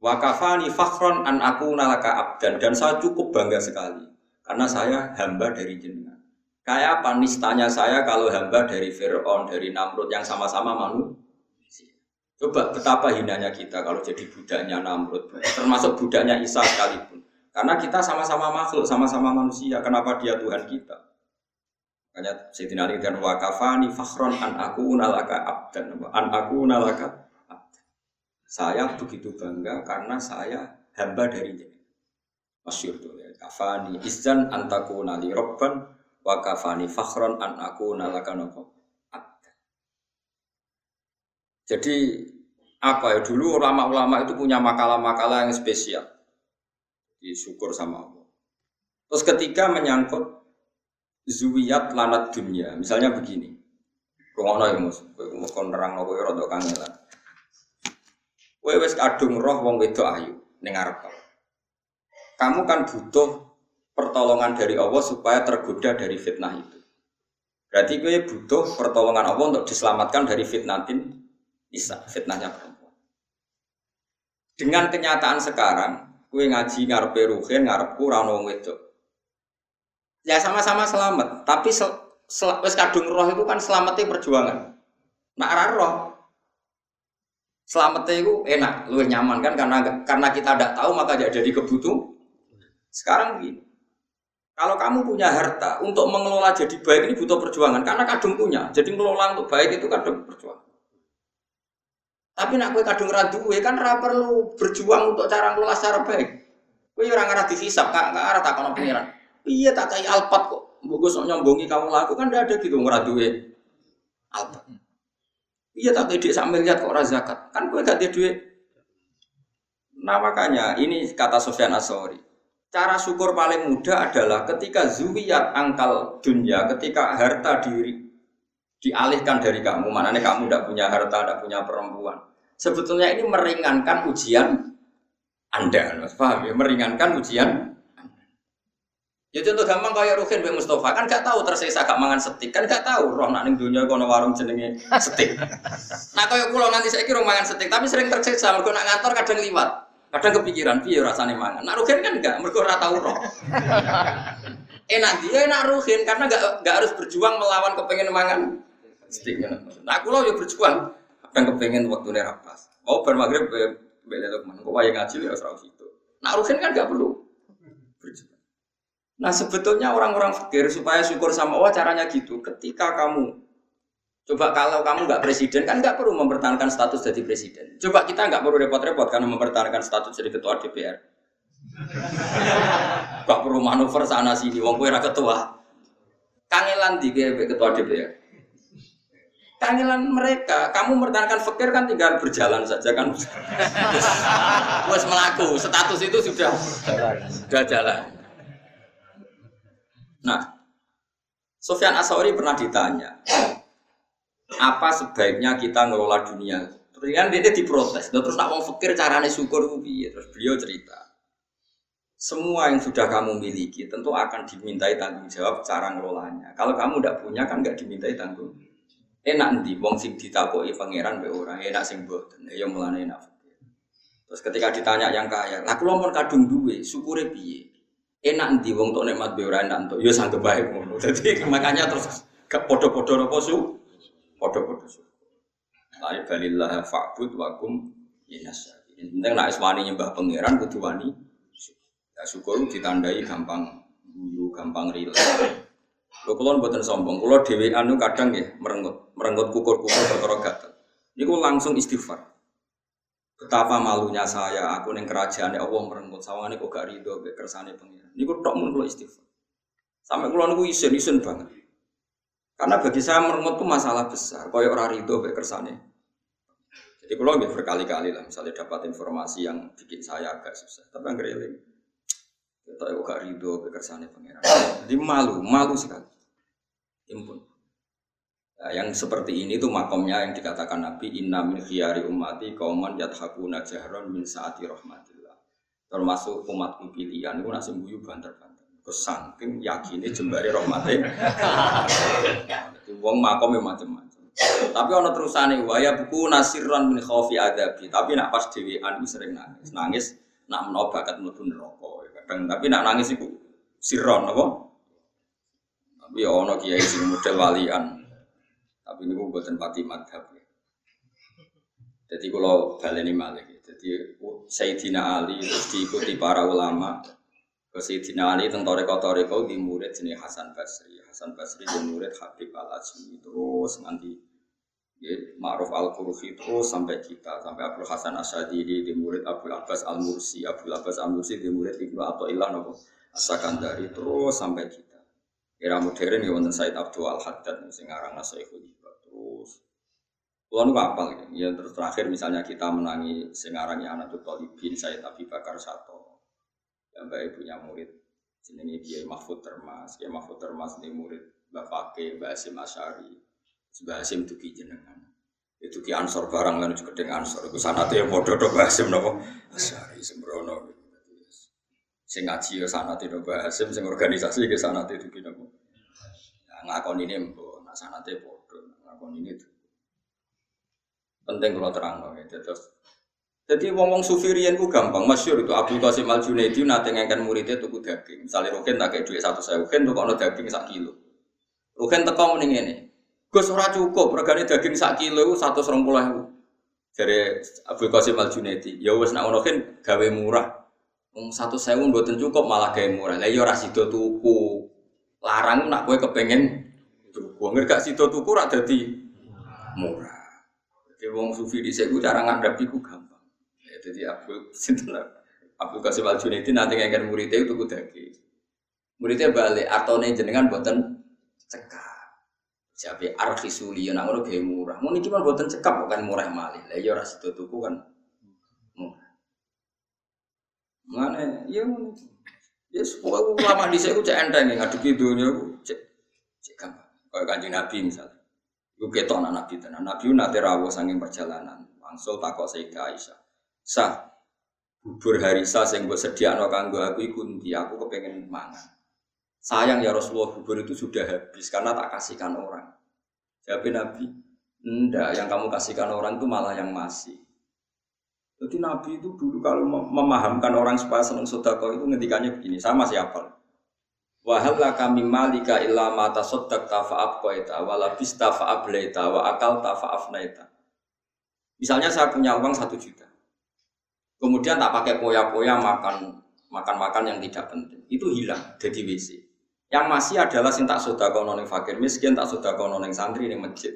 Wakafani fakhron an aku nalaka abdan dan saya cukup bangga sekali karena saya hamba dari jenengan. Kayak apa nistanya saya kalau hamba dari Fir'aun, dari Namrud yang sama-sama manusia. Coba betapa hinanya kita kalau jadi budaknya Namrud, termasuk budaknya Isa sekalipun. Karena kita sama-sama makhluk, sama-sama manusia. Kenapa dia Tuhan kita? Makanya Sayyidina Ali dan wakafani fakhron an aku nalaka abdan. An aku nalaka. Saya begitu bangga karena saya hamba dari dia. Masyur tuh ya. Kafani izan antaku nali robban wakafani fakhron an aku nalaka nopo abdan. Jadi apa ya dulu ulama-ulama itu punya makalah-makalah yang spesial disyukur sama Allah. Terus ketika menyangkut zuwiyat lanat dunia, misalnya begini, rungono ya mus, mus kon nerang nopo rada kangelan. Kowe wis kadung roh wong wedok ayu ning arep. Kamu kan butuh pertolongan dari Allah supaya tergoda dari fitnah itu. Berarti gue butuh pertolongan Allah untuk diselamatkan dari fitnatin Isa, fitnahnya perempuan. Dengan kenyataan sekarang, Kue ngaji ngarepe ruhin, ngarepku ono wedok. Ya sama-sama selamat, tapi sel, sel, wes kadung roh itu kan selamatnya perjuangan. Nak roh selamatnya itu enak, lu nyaman kan karena karena kita tidak tahu maka jadi kebutuh. Sekarang begini, kalau kamu punya harta untuk mengelola jadi baik ini butuh perjuangan karena kadung punya. Jadi mengelola untuk baik itu kadung perjuangan. Tapi nak kue kadung radu kue kan ra perlu berjuang untuk cara ngelola secara baik. Kue orang arah dihisap, kak nggak arah tak kono pengiran. Iya tak kayak alpat kok. Bagus nyombongi kamu laku kan tidak ada gitu ngeradu kue alpat. Iya tak dia sambil lihat kok zakat. Kan kue gak duit. Nah makanya ini kata Sofyan Asori. Cara syukur paling mudah adalah ketika zuwiyat angkal dunia, ketika harta diri dialihkan dari kamu. Mana nih kamu tidak punya harta, tidak punya perempuan. Sebetulnya ini meringankan ujian Anda, paham ya? Meringankan ujian. Ya contoh gampang kayak Rukin Mbak Mustafa kan gak tahu tersiksa gak mangan setik kan gak tahu roh nak ning dunia kono warung jenenge setik. nah kayak pulau nanti saya kira mangan setik tapi sering tersiksa mergo nak ngantor kadang liwat. Kadang kepikiran piye rasanya mangan. Nak Rukin kan enggak mergo ora tahu roh. enak dia enak Rukin karena gak, gak harus berjuang melawan kepengen mangan sedikit. Nah, aku lo ya berjuang. Kadang kepengen waktu ini rapas. Mau bermaghrib bela tuh mana? Kau yang ngaji ya serau situ. Nah, Ruhin kan gak perlu berjuang. Nah, sebetulnya orang-orang fikir supaya syukur sama Allah caranya gitu. Ketika kamu Coba kalau kamu nggak presiden kan nggak perlu mempertahankan status jadi presiden. Coba kita nggak perlu repot-repot karena mempertahankan status jadi ketua DPR. Gak perlu manuver sana sini, wong kue ketua. Kangelan di ketua DPR kangelan mereka. Kamu mempertahankan fakir kan tinggal berjalan saja kan. Wes melaku, status itu sudah sudah jalan. Nah, Sofyan Asori pernah ditanya, apa sebaiknya kita ngelola dunia? Terus kan dia diprotes, terus nak mau fakir caranya syukur Terus beliau cerita, semua yang sudah kamu miliki tentu akan dimintai tanggung jawab cara ngelolanya. Kalau kamu tidak punya kan nggak dimintai tanggung. Enak nanti wong sing ditakoki pangeran be orang enak sing mboten. Ya mulane enak terus ketika ditanya yang kaya lah kula mun kadung duwe syukure piye enak nanti wong tok nikmat ora enak entuk. Ya sanggep bae ngono. Dadi makanya terus gak padha-padha napa su? Padha-padha su. La balillah fa'bud wa kum inas penting nek wani nyembah pangeran kudu wani ya syukur ditandai gampang guyu gampang rileks. Lho kula mboten sombong, kula dhewe anu kadang ya merengut, merengut kukur-kukur perkara gatel. Niku langsung istighfar. Betapa malunya saya, aku ning kerajaan ya Allah merengut. Sawangane kok gak rido mek kersane pengiran. Niku tok mun kula istighfar. Sampai kula niku isen-isen banget. Karena bagi saya merengut itu masalah besar, kaya ora rido mek kersane. Jadi kalau nggak berkali-kali lah, misalnya dapat informasi yang bikin saya agak susah, tapi yang eling. Kita kok gak rido kekersane pangeran. Jadi malu, malu sekali. Impun. Nah, yang seperti ini tuh makomnya yang dikatakan Nabi Inna min khiyari ummati kauman yathakuna jahron min saati rahmatillah. Termasuk umatku pilihan itu nasi buyu banter-banter. Kesangking yakinnya jembari rahmatnya. Itu wong makomnya macam-macam. Tapi ono terusane waya buku nasiran min khaufi adabi. Tapi nak pas dhewean sering nangis. Nangis nak menawa bakat mlebu neraka. Kadang tapi nak nangis iku siron apa? Tapi ya ono kiai sing model walian. Tapi niku mboten pati madhab. Jadi kalau baleni malih. Jadi Sayyidina Ali terus diikuti para ulama. Ke Sayyidina Ali teng toreko-toreko di murid jenis Hasan Basri. Hasan Basri di murid Habib Al Azmi terus nanti ya, Ma'ruf Al Qurfi terus sampai kita sampai Abdul Hasan Asyadili di murid Abdul Abbas Al Mursi, Abdul Abbas Al Mursi di murid Ibnu Athaillah nopo Asakandari terus sampai kita. Era modern ya wonten Said Abdul Al Haddad sing aran terus Kulo nu apal ya. terakhir misalnya kita menangi sing aran ya anak Talibin Said Abi Bakar Sato yang baik punya murid jenenge Kiai Mahfud Termas. Kiai Mahfud Termas ini murid Mbak Fakih Mbak Asim Asyari Mbak Asim tuki jenengan. Itu ki ansor barang lan juga dengan ansor. Itu sanate ya padha to Mbak Asim napa? Asyari sembrono. Sing ngaji ya sanate to Mbak Asim sing organisasi ke sanate tuki napa? Ngakon ini mbok nak sanate padha. Ngakon ini penting kalau terang ya terus jadi wong-wong sufi riyen ku gampang, masyur itu Abdul Qasim Al Junaidi nate ngengken muridnya tuku daging. Misalnya Rukin tak kayak duit satu saya, Rukin tuh kalau daging sak kilo. Rukin teko mending ini. Gus ora cukup, regane daging sak kilo satu serong pulau. Dari Abdul Qasim Al Junaidi, ya wes nak Rukin gawe murah. Wong satu sewu mboten cukup malah gawe murah. Lah ya ora tuku. Larang nak kowe kepengen tuku. Ngerti gak sida tuku ora dadi murah. Jadi wong sufi di ku cara ngadep iku gampang. Jadi Abu Sinten Abu Qasim Al Junaidi nanti ngangkat muridnya itu kudagi. Muridnya balik artone jenengan buatan cekap. Siapa arkhisuli yang ngono gaya murah. Mau niki mah buatan cekap bukan murah mali. Lah ya ora sido tuku kan. Mana ya Ya semua ulama di saya cek enteng ngadepi dunia cek cek gampang. Kayak kanjeng Nabi misalnya. Gue ketok anak Nabi tenan. Nabi nate rawuh sanging perjalanan. Langsung takok Sayyidah Aisyah. Sah bubur harisa sing gue sediakno kanggo aku iku ndi aku kepengen mangan. Sayang ya Rasulullah bubur itu sudah habis karena tak kasihkan orang. Jawab Nabi, enggak yang kamu kasihkan orang itu malah yang masih. Jadi Nabi itu dulu kalau memahamkan orang supaya senang sodako itu ngendikannya begini, sama siapa? Wahal kami malika illa mata sodak tafa abqaita wala bista fa ablaita wa akal tafa afnaita. Misalnya saya punya uang satu juta. Kemudian tak pakai poya-poya makan makan-makan yang tidak penting. Itu hilang jadi WC. Yang masih adalah sintak sodako noning fakir miskin, tak sodako noning santri di masjid.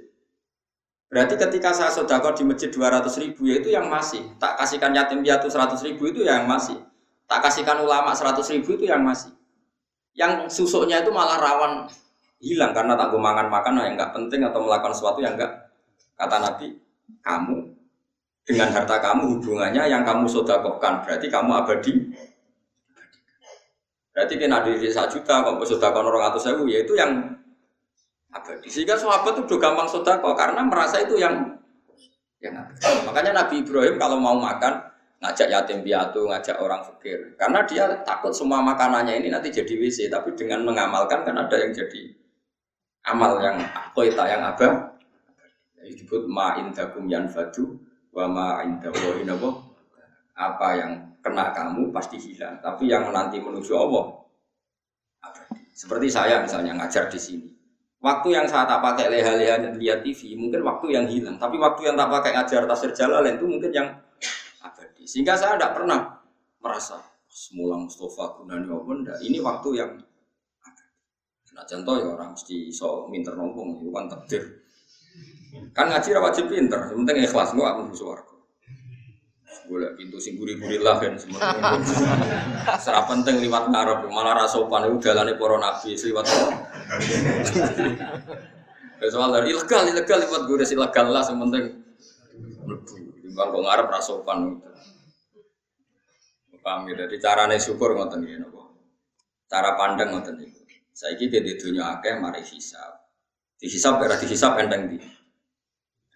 Berarti ketika saya sodako di masjid 200 ribu ya itu yang masih. Tak kasihkan yatim piatu 100 ribu itu yang masih. Tak kasihkan ulama 100 ribu itu yang masih. Yang susuknya itu malah rawan hilang karena tak makan makan yang nggak penting atau melakukan sesuatu yang enggak kata Nabi kamu dengan harta kamu hubungannya yang kamu sodakokan berarti kamu abadi berarti kena di satu juta kamu sodakokan orang atau sewu ya itu yang abadi sehingga sahabat itu udah gampang sodako karena merasa itu yang yang abadi. makanya Nabi Ibrahim kalau mau makan ngajak yatim piatu ngajak orang fakir karena dia takut semua makanannya ini nanti jadi WC tapi dengan mengamalkan kan ada yang jadi amal yang koita yang abah disebut ma indakum yanfadu Wama indah nabo apa yang kena kamu pasti hilang, tapi yang nanti menuju Allah Seperti saya misalnya ngajar di sini. Waktu yang saya tak pakai leha-leha dan lihat TV, mungkin waktu yang hilang. Tapi waktu yang tak pakai ngajar tasir jalan itu mungkin yang Sehingga saya tidak pernah merasa semula Mustafa Gunani maupun ini waktu yang Nah contoh ya orang mesti so minter nombong itu kan takdir. Kan ngaji wajib pinter, penting ikhlas gua aku suaraku. Boleh pintu sing gurih-gurih lah kan semua. Serap penting liwat ngarep, malah rasopan itu jalannya para nabi liwat. Soal dari ilegal, ilegal liwat gue ilegal lah, yang penting mlebu. Timbang kok ngarep rasopan itu. Paham ya, jadi caranya syukur ngoten ya nopo. Cara pandang ngoten niku. Saiki di dunia akeh mari hisab. Dihisab ora dihisab enteng di.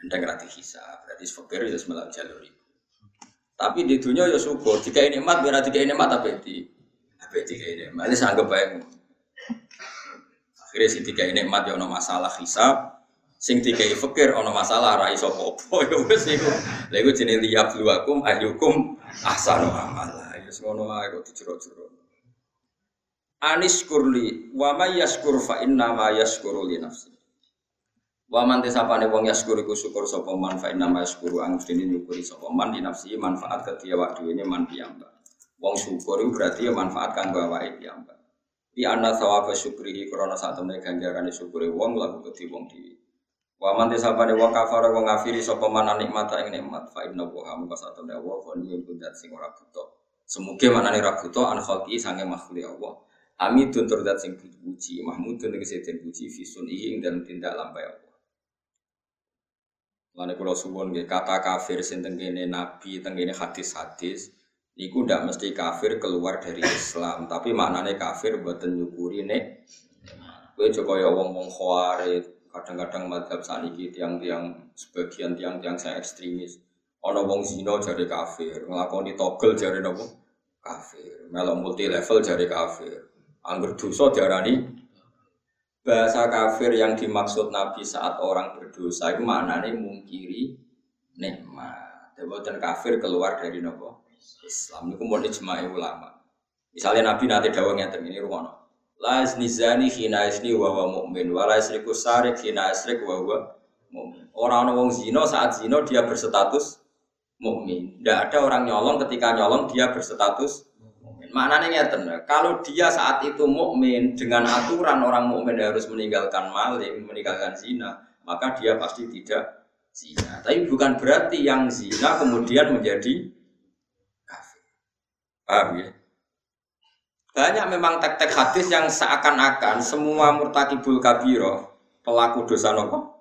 Enteng rati hisab, berarti fakir ya semelah jalur itu. Tapi di dunia ya syukur, jika ini mat biar jika ini mat tapi di tapi jika ini mat ini sanggep baik. Akhirnya si tiga ini mat ya ono masalah hisab, sing tiga fakir ono masalah rai sopo opo ya wes iku. Lha iku jenenge liyab luakum ayyukum ahsanu amala. Ya ngono ae kok dicuruk-curuk. Anis kurli wa may yaskur fa inna ma yaskuru li nafsi. Wa man tesapane wong yaskur iku syukur sapa man fa inna ma yaskuru ang dene nyukuri sapa man di nafsi manfaat ketia wak duwene man piyambak. Wong syukur itu berarti ya manfaatkan bawa itu mbak. Di anna sawaba syukrihi krana saat temen ganjaran syukuri wong lagu kedhi wong di. Wa man desabane wong kafara wong ngafiri sapa man nikmata ing nikmat fa inna wa saat temen wa ni kundat sing ora buta. Semuge manane ra buta an khalqi sange makhluk Allah. Hamidun tur dat sing puji, mahmudun tegese den puji fisun ing dalam tindak lampai Allah. Lane kula suwun nggih kata kafir sing tengene nabi, tengene hadis-hadis Iku ndak mesti kafir keluar dari Islam, tapi maknanya kafir buatan nyukuri nek. Kue coba ya wong wong khawarit, kadang-kadang madhab saniki tiang-tiang sebagian tiang-tiang saya ekstremis. Ono wong zino jadi kafir, ngelakoni togel jadi nopo kafir, melok multi level jadi kafir. Angger dosa diarani bahasa kafir yang dimaksud Nabi saat orang berdosa itu maknanya mungkiri nikmat. Buatan kafir keluar dari nopo Islam itu mau ijma'i ulama. Misalnya Nabi nanti dawang yang ini rumono. La zani hina isni wa wa mu'min wa la isriku sarik hina isrik wa wa mu'min. Orang orang zino saat zino dia berstatus mukmin. Tidak ada orang nyolong ketika nyolong dia berstatus mukmin. Maknanya ngeten, kalau dia saat itu mukmin dengan aturan orang mukmin harus meninggalkan maling, meninggalkan zina, maka dia pasti tidak zina. Tapi bukan berarti yang zina kemudian menjadi Paham ya? Banyak memang tek-tek hadis yang seakan-akan semua murtakibul kabiro pelaku dosa nopo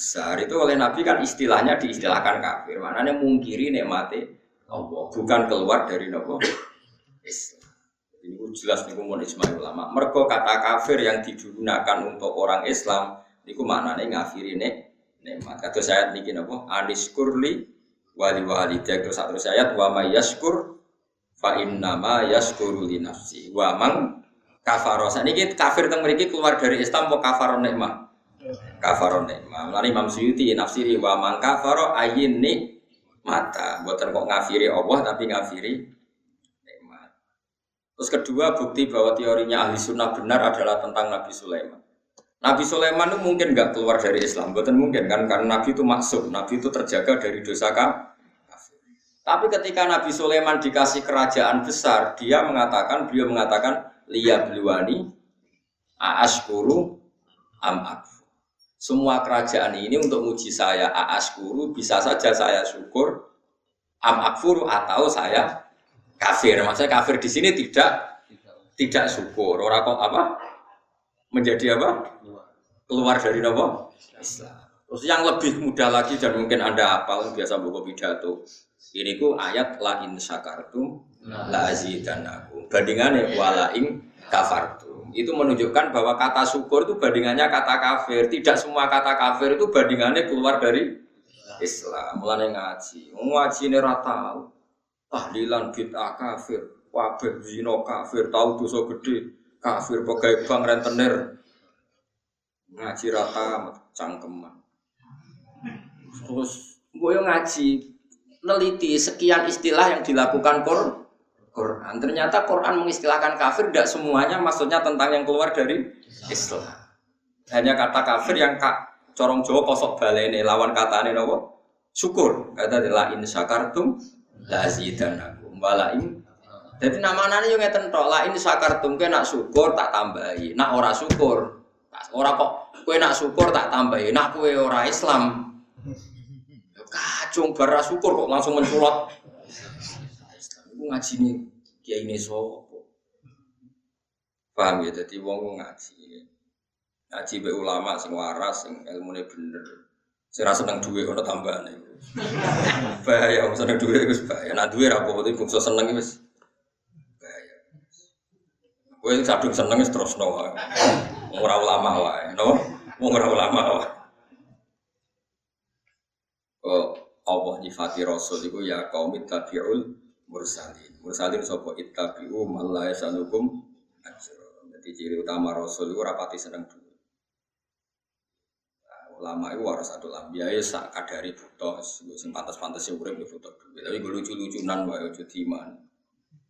besar itu oleh Nabi kan istilahnya diistilahkan kafir. Maknanya mungkiri nikmati Allah, bukan keluar dari nopo Islam. Ini jelas nih mau ijma ulama. Mergo kata kafir yang digunakan untuk orang Islam, niku maknanya ngafiri nek nikmat. Kata saya niki nopo anis kurli wali wali terus satu ayat wa mayaskur fa innama yaskuru li nafsi wa mang kafaro kafir teng mriki keluar dari Islam kok kafaro nikmah kafaro nikmah lan Imam Suyuti nafsiri wa mang kafaro ayin mata buatan kok ngafiri Allah tapi ngafiri nikmat terus kedua bukti bahwa teorinya ahli sunnah benar adalah tentang Nabi Sulaiman Nabi Sulaiman itu mungkin nggak keluar dari Islam, bukan mungkin kan? Karena Nabi itu maksud, Nabi itu terjaga dari dosa kah? Tapi ketika Nabi Sulaiman dikasih kerajaan besar, dia mengatakan, beliau mengatakan, liya am akfu. Semua kerajaan ini untuk muji saya aaskuru, bisa saja saya syukur, am akfuru atau saya kafir. Maksudnya kafir di sini tidak tidak syukur. Orang kok apa? Menjadi apa? Keluar dari apa? Islam. Terus yang lebih mudah lagi dan mungkin Anda hafal biasa buku pidato. Ini ku ayat la in syakartum la azidanakum. Bandingannya wala in kafartum. Itu menunjukkan bahwa kata syukur itu bandingannya kata kafir. Tidak semua kata kafir itu bandingannya keluar dari Islam. Mulane ngaji. Ngaji ini rata tahlilan bid'ah kafir, wabah zino kafir, tahu dosa gede, kafir pegawai bank rentenir. Ngaji rata cangkeman. Terus gue ngaji neliti sekian istilah yang dilakukan Quran. Ternyata Quran mengistilahkan kafir tidak semuanya maksudnya tentang yang keluar dari Islam. Hanya kata kafir yang kak corong Jawa kosok balene lawan kata ini nopo? Syukur. Kata la in syakartum la zidanakum wala in jadi nama nanya yang ngeten tok la in syakartum kue nak syukur tak tambahi. Nak ora syukur ora kok kue nak syukur tak tambahi. Nak kue ora Islam. Kacung bara syukur kok langsung menculot. Ngaji nih kiai ini sopo. Paham ya? Jadi wong ngaji. Ngaji be ulama sing waras, sing ilmune bener. Sing ra seneng duwe ono tambahane. Bahaya wong seneng duwe wis bahaya. Nah duwe ra apa-apa iki seneng wis bahaya. Kowe sing sadung seneng wis terusno wae. Wong ora ulama wae, no? Wong ulama wae. Oh, Allah nyifati Rasul itu ya kaum ittabi'ul mursalin. Mursalin sapa ittabi'u man la yasalukum Jadi ciri utama Rasul itu rapati seneng dulu. Nah, ulama harus satu lambiya ya sak kadari butuh sing pantas-pantas sing urip butuh duit. Tapi gue lucu-lucunan wae aja iman.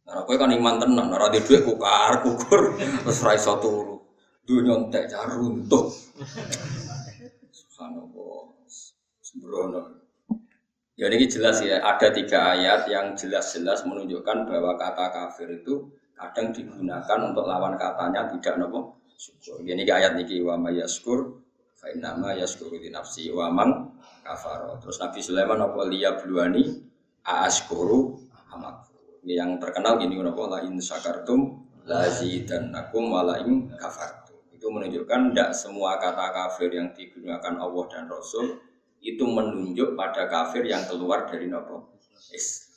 Nah, kan iman tenan, ora di dhuwit kukar, kukur, terus ra iso turu. Dunya entek runtuh. Subhanallah. Sembrono. Ya ini jelas ya, ada tiga ayat yang jelas-jelas menunjukkan bahwa kata kafir itu kadang digunakan untuk lawan katanya tidak nopo syukur. Ini ayat niki wa mayaskur fa innama yaskuru di nafsi wa man kafaro. Terus Nabi Sulaiman nopo liya bluani aaskuru. Ini yang terkenal gini nopo la in syakartum lazidannakum wa la in kafartum. Itu menunjukkan tidak semua kata kafir yang digunakan Allah dan Rasul itu menunjuk pada kafir yang keluar dari nopo Islam.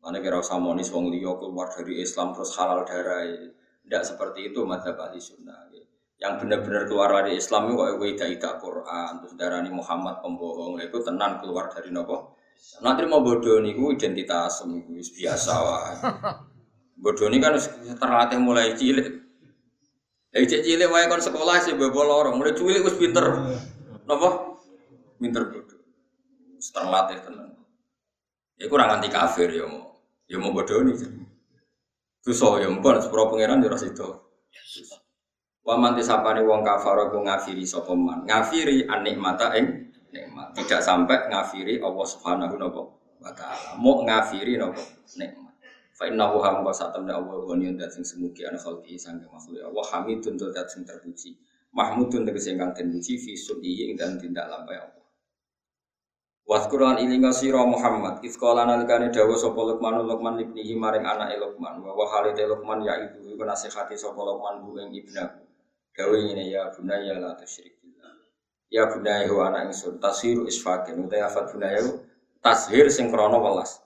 Mana kira usah monis wong liya keluar dari Islam terus halal darah. Tidak seperti itu madzhab ahli sunnah. Yang benar-benar keluar dari Islam itu kayak weda ida Quran terus darani Muhammad pembohong itu tenan keluar dari nopo. Nanti mau bodoh niku identitas biasa wah. Bodoh ini kan terlatih mulai cilik. Dari cilik wae kon sekolah sih bebo lorong, mulai cilik wis pinter. Napa? Pinter bodoh. Terlatih tenan. Ya kurang anti kafir ya mau. Ya mau bodoh nih. Dosa ya sepuro pangeran ya ora sida. Wa man tisapane wong kafir ku ngafiri sapa man. Ngafiri anikmata ing nikmat. Tidak sampai ngafiri Allah Subhanahu wa taala. Mau ngafiri napa nikmat. Fa inna wa hamka satamna Allah wa niyan dat sing semugi ana khalqi sangge makhluk Allah hamidun dat sing terpuji. Mahmudun tegese ingkang den puji fi ing dan tindak lampah Allah. Waskuran ilinga sira Muhammad. If qala nalikane dawuh sapa Luqman Luqman ibnihi maring Luqman. Wa wa halite Luqman ya itu iku nasihati sapa Luqman bu ing ibnaku Dawuh ngene ya bunaya la tusyrik Ya bunaya hu anak ingsun tasiru isfakin. Uta afat bunaya tashir sing krana welas.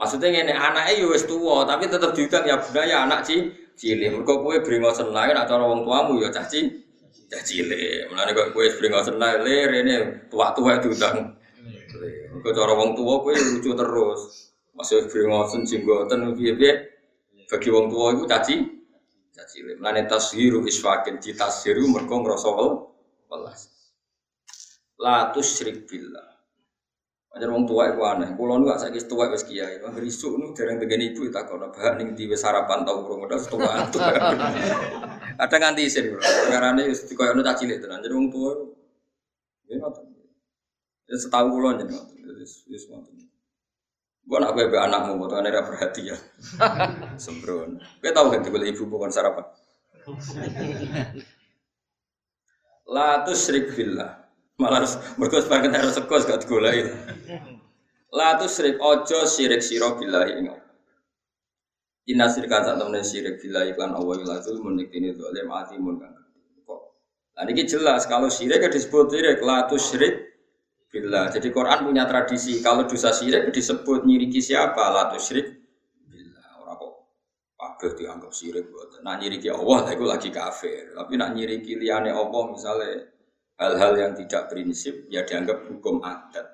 Maksudnya ngene anake ya wis tuwa tapi tetep diundang ya bunaya anak ci cilik. Mergo kowe brengosen lae nek cara wong tuamu ya cah ci cah cilik. Mulane kok kowe brengosen lae rene tua-tua diundang Kau cara wong tua kue lucu terus. Masih beringosen jenggoten piye-piye. Bagi wong tua itu caci caci lek. Lane tashiru isfakin di tashiru mergo ngrasa welas. La tusyrik billah. Ajar wong tua iku aneh. Kulo nu gak saiki tua wis kiai. Wong risuk nu dereng dengan ibu tak kono bahak ning di sarapan tau urung udah tua. Ada nganti isin. Karane wis dikoyono caci lek tenan. Jadi wong tua. Ya. Ya setahu kulo ngoten. Wis wis ngoten. Gua nak bebe anakmu, buat ada perhatian. Sembrono. Gue tahu kan tiba ibu bukan sarapan. La tusyrik billah. Malah harus mergo sebagian harus sekos gak digolai. La tusyrik ojo syirik sira billahi ing Inna syirkan sak temen syirik billahi lan Allah ila zulmun niktini zalim atimun kan. Kok. Lah niki jelas kalau syirik disebut syirik la tusyrik Bila Jadi Quran punya tradisi kalau dosa syirik disebut nyiriki siapa? La tusyrik bila Orang kok kabeh dianggap syirik buat. Nak nyiriki Allah itu lagi kafir. Tapi nak nyiriki liane Allah misalnya hal-hal yang tidak prinsip ya dianggap hukum adat.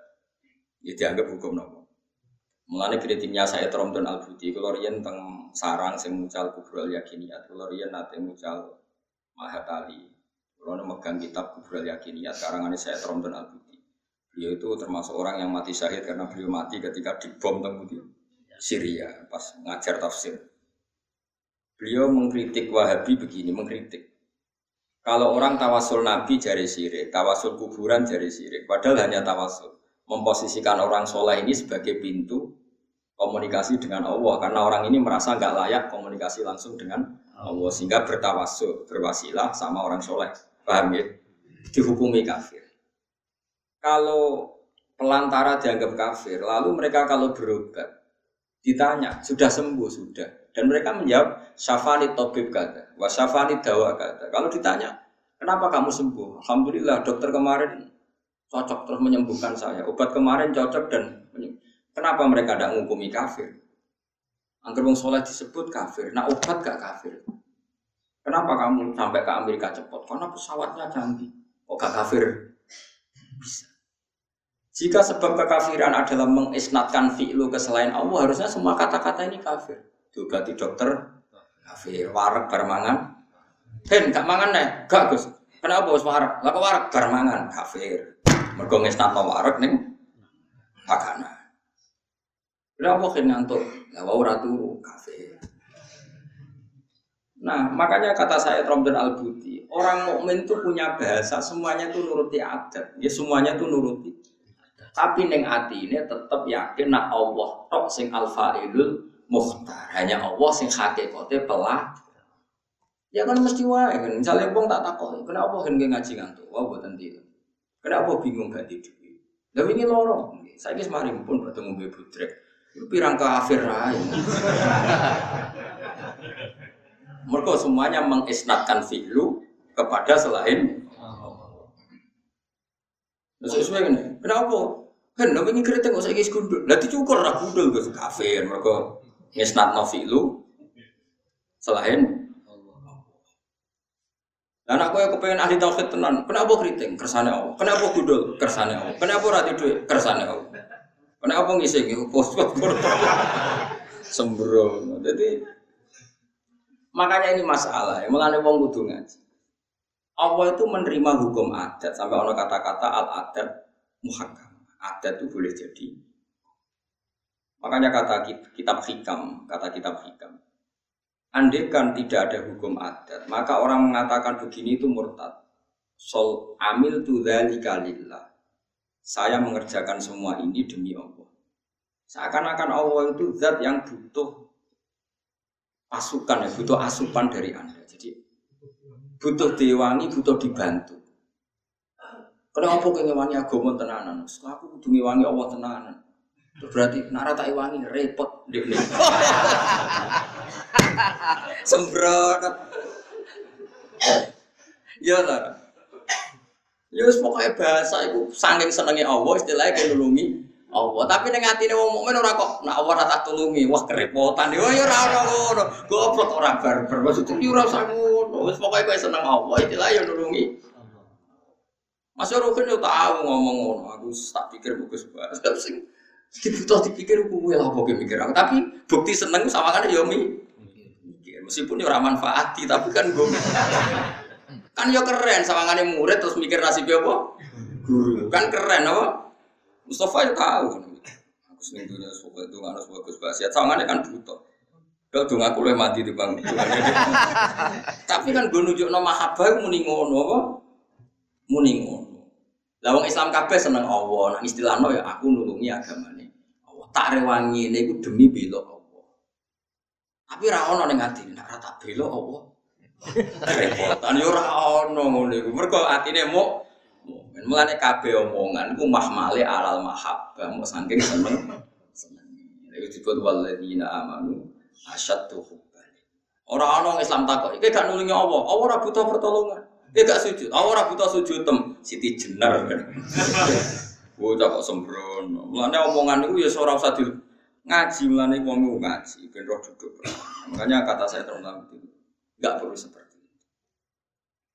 Ya dianggap hukum nopo. Mulane kritiknya saya Tromdon Al Budi kalau riyen teng sarang sing mucal kubrul yakiniyat, kalau riyen nate mucal Mahatali. Kalau megang kitab kubrul yakiniyat karangannya saya Tromdon Al Budi. Beliau itu termasuk orang yang mati syahid karena beliau mati ketika dibom di Syria pas ngajar tafsir. Beliau mengkritik Wahabi begini, mengkritik. Kalau orang tawasul Nabi jari sirik, tawasul kuburan jari sirik, padahal hanya tawasul. Memposisikan orang soleh ini sebagai pintu komunikasi dengan Allah, karena orang ini merasa nggak layak komunikasi langsung dengan Allah, sehingga bertawasul, berwasilah sama orang soleh. Paham ya? Dihukumi kafir kalau pelantara dianggap kafir, lalu mereka kalau berobat ditanya sudah sembuh sudah, dan mereka menjawab syafani tobib kata, wa syafani dawa kata. Kalau ditanya kenapa kamu sembuh, alhamdulillah dokter kemarin cocok terus menyembuhkan saya, obat kemarin cocok dan kenapa mereka tidak menghukumi kafir? Angker wong soleh disebut kafir, nah obat gak kafir. Kenapa kamu sampai ke Amerika cepat? Karena pesawatnya canggih. Kok gak kafir? Bisa. Jika sebab kekafiran adalah mengisnatkan fi'lu ke selain Allah, harusnya semua kata-kata ini kafir. Diobati dokter, kafir. Warak barmangan. Hen, gak mangan nih? Gak Gus. Kenapa bos warak? Lah warak barmangan, kafir. Mergo ngisnatno warak ning pakana. Kenapa kan ngantuk? Lah wau turu, kafir. Nah, makanya kata saya Tromden Al-Buti, orang mukmin itu punya bahasa, semuanya itu nuruti adat. Ya semuanya itu nuruti Tapi neng hati ini tetap yakin nak Allah tok sing al-fa'ilul muhtar. Hanya Allah sing hakikate pelah. Ya kan mesti wae kan. Misalnya wong tak takok, kenapa kan ngaji ngantuk? Wah boten tidur. Kenapa bingung gak tidur? Lah ini loro. Saya semarin pun bertemu Mbak Budrek. Pirang kafir aja. Mereka semuanya mengisnatkan fi'lu kepada selain sesuai kan? Kenapa? Kan, nabi ini kritik nggak ikut gundul. Lah dicukur lah gundul gue kafir. Mereka ngisnat nofilu selain Dan aku yang kepengen ahli tauhid tenan, kenapa kritik? Kersane Allah. Kenapa gundul? Kersane Allah. Kenapa rati duit? Kersane Allah. Kenapa ngisi gitu? Pos pos Sembrono. Jadi makanya ini masalah. Mengenai wong kudu. Allah itu menerima hukum adat sampai ono kata-kata al adat muhakam. Adat itu boleh jadi. Makanya kata kitab hikam, kata kitab hikam. Andai kan tidak ada hukum adat, maka orang mengatakan begini itu murtad. Sol amil tu lillah. Saya mengerjakan semua ini demi Allah. Seakan-akan Allah itu zat yang butuh pasukan, butuh asupan dari Anda. Butuh diwangi, butuh dibantu. Kenapa kau ngewangi agama tenanan? Setelah aku butuh ngewangi Allah tenanan. Itu berarti nara tak wangi repot deh Sembrot. Ya lah. Ya pokoknya bahasa itu saking senengnya Allah istilahnya kayak nulungi Allah. Tapi ning atine wong mukmin ora kok nak Allah ora tak tulungi. Wah kerepotan. Yo ya ora ono ngono. Goblok ora barbar. Maksudnya yo ora usah ngono. Wis pokoke kowe seneng Allah istilah yo nulungi. Mas Rukin yo tahu ngomong ngono. Aku tak pikir bagus banget. Sing dibutuh dipikir kuwi lah pokoke mikir aku. Tapi bukti seneng sama kan yo mi. Meskipun yo ora manfaati tapi kan gue kan yo keren sawangane murid terus mikir nasib apa? Guru. Kan keren apa? Mustafa ya tahu. Aku sering dunia suka itu nggak harus bagus bahasa. Sangannya kan butuh. Kalau dong aku lebih mati di bang. Tapi kan gue nunjuk nama habai muni ngono apa? Muni. Lawang Islam kabeh seneng Allah. Nah istilahnya ya aku nulungi agama nih. Allah tak rewangi ini gue demi belok Allah. Tapi orang hati ini. Nak rata belok Allah. Repotan yo rawon ngono iku. Mergo atine mau Mulane kabeh omongan ku mahmale alal mahabbah, mau saking seneng. Seneng. Iku disebut walladzina amanu asyaddu hubban. Ora ana Islam takok, iki gak nulungi Allah. Allah ora butuh pertolongan. Iki gak sujud. Allah ora butuh sujud tem. Siti jenar. Bocah kok sembrono. Mulane omongan iku ya ora usah di ngaji mulane wong ngaji ben roh duduk. Makanya kata saya terutama itu enggak perlu seperti itu.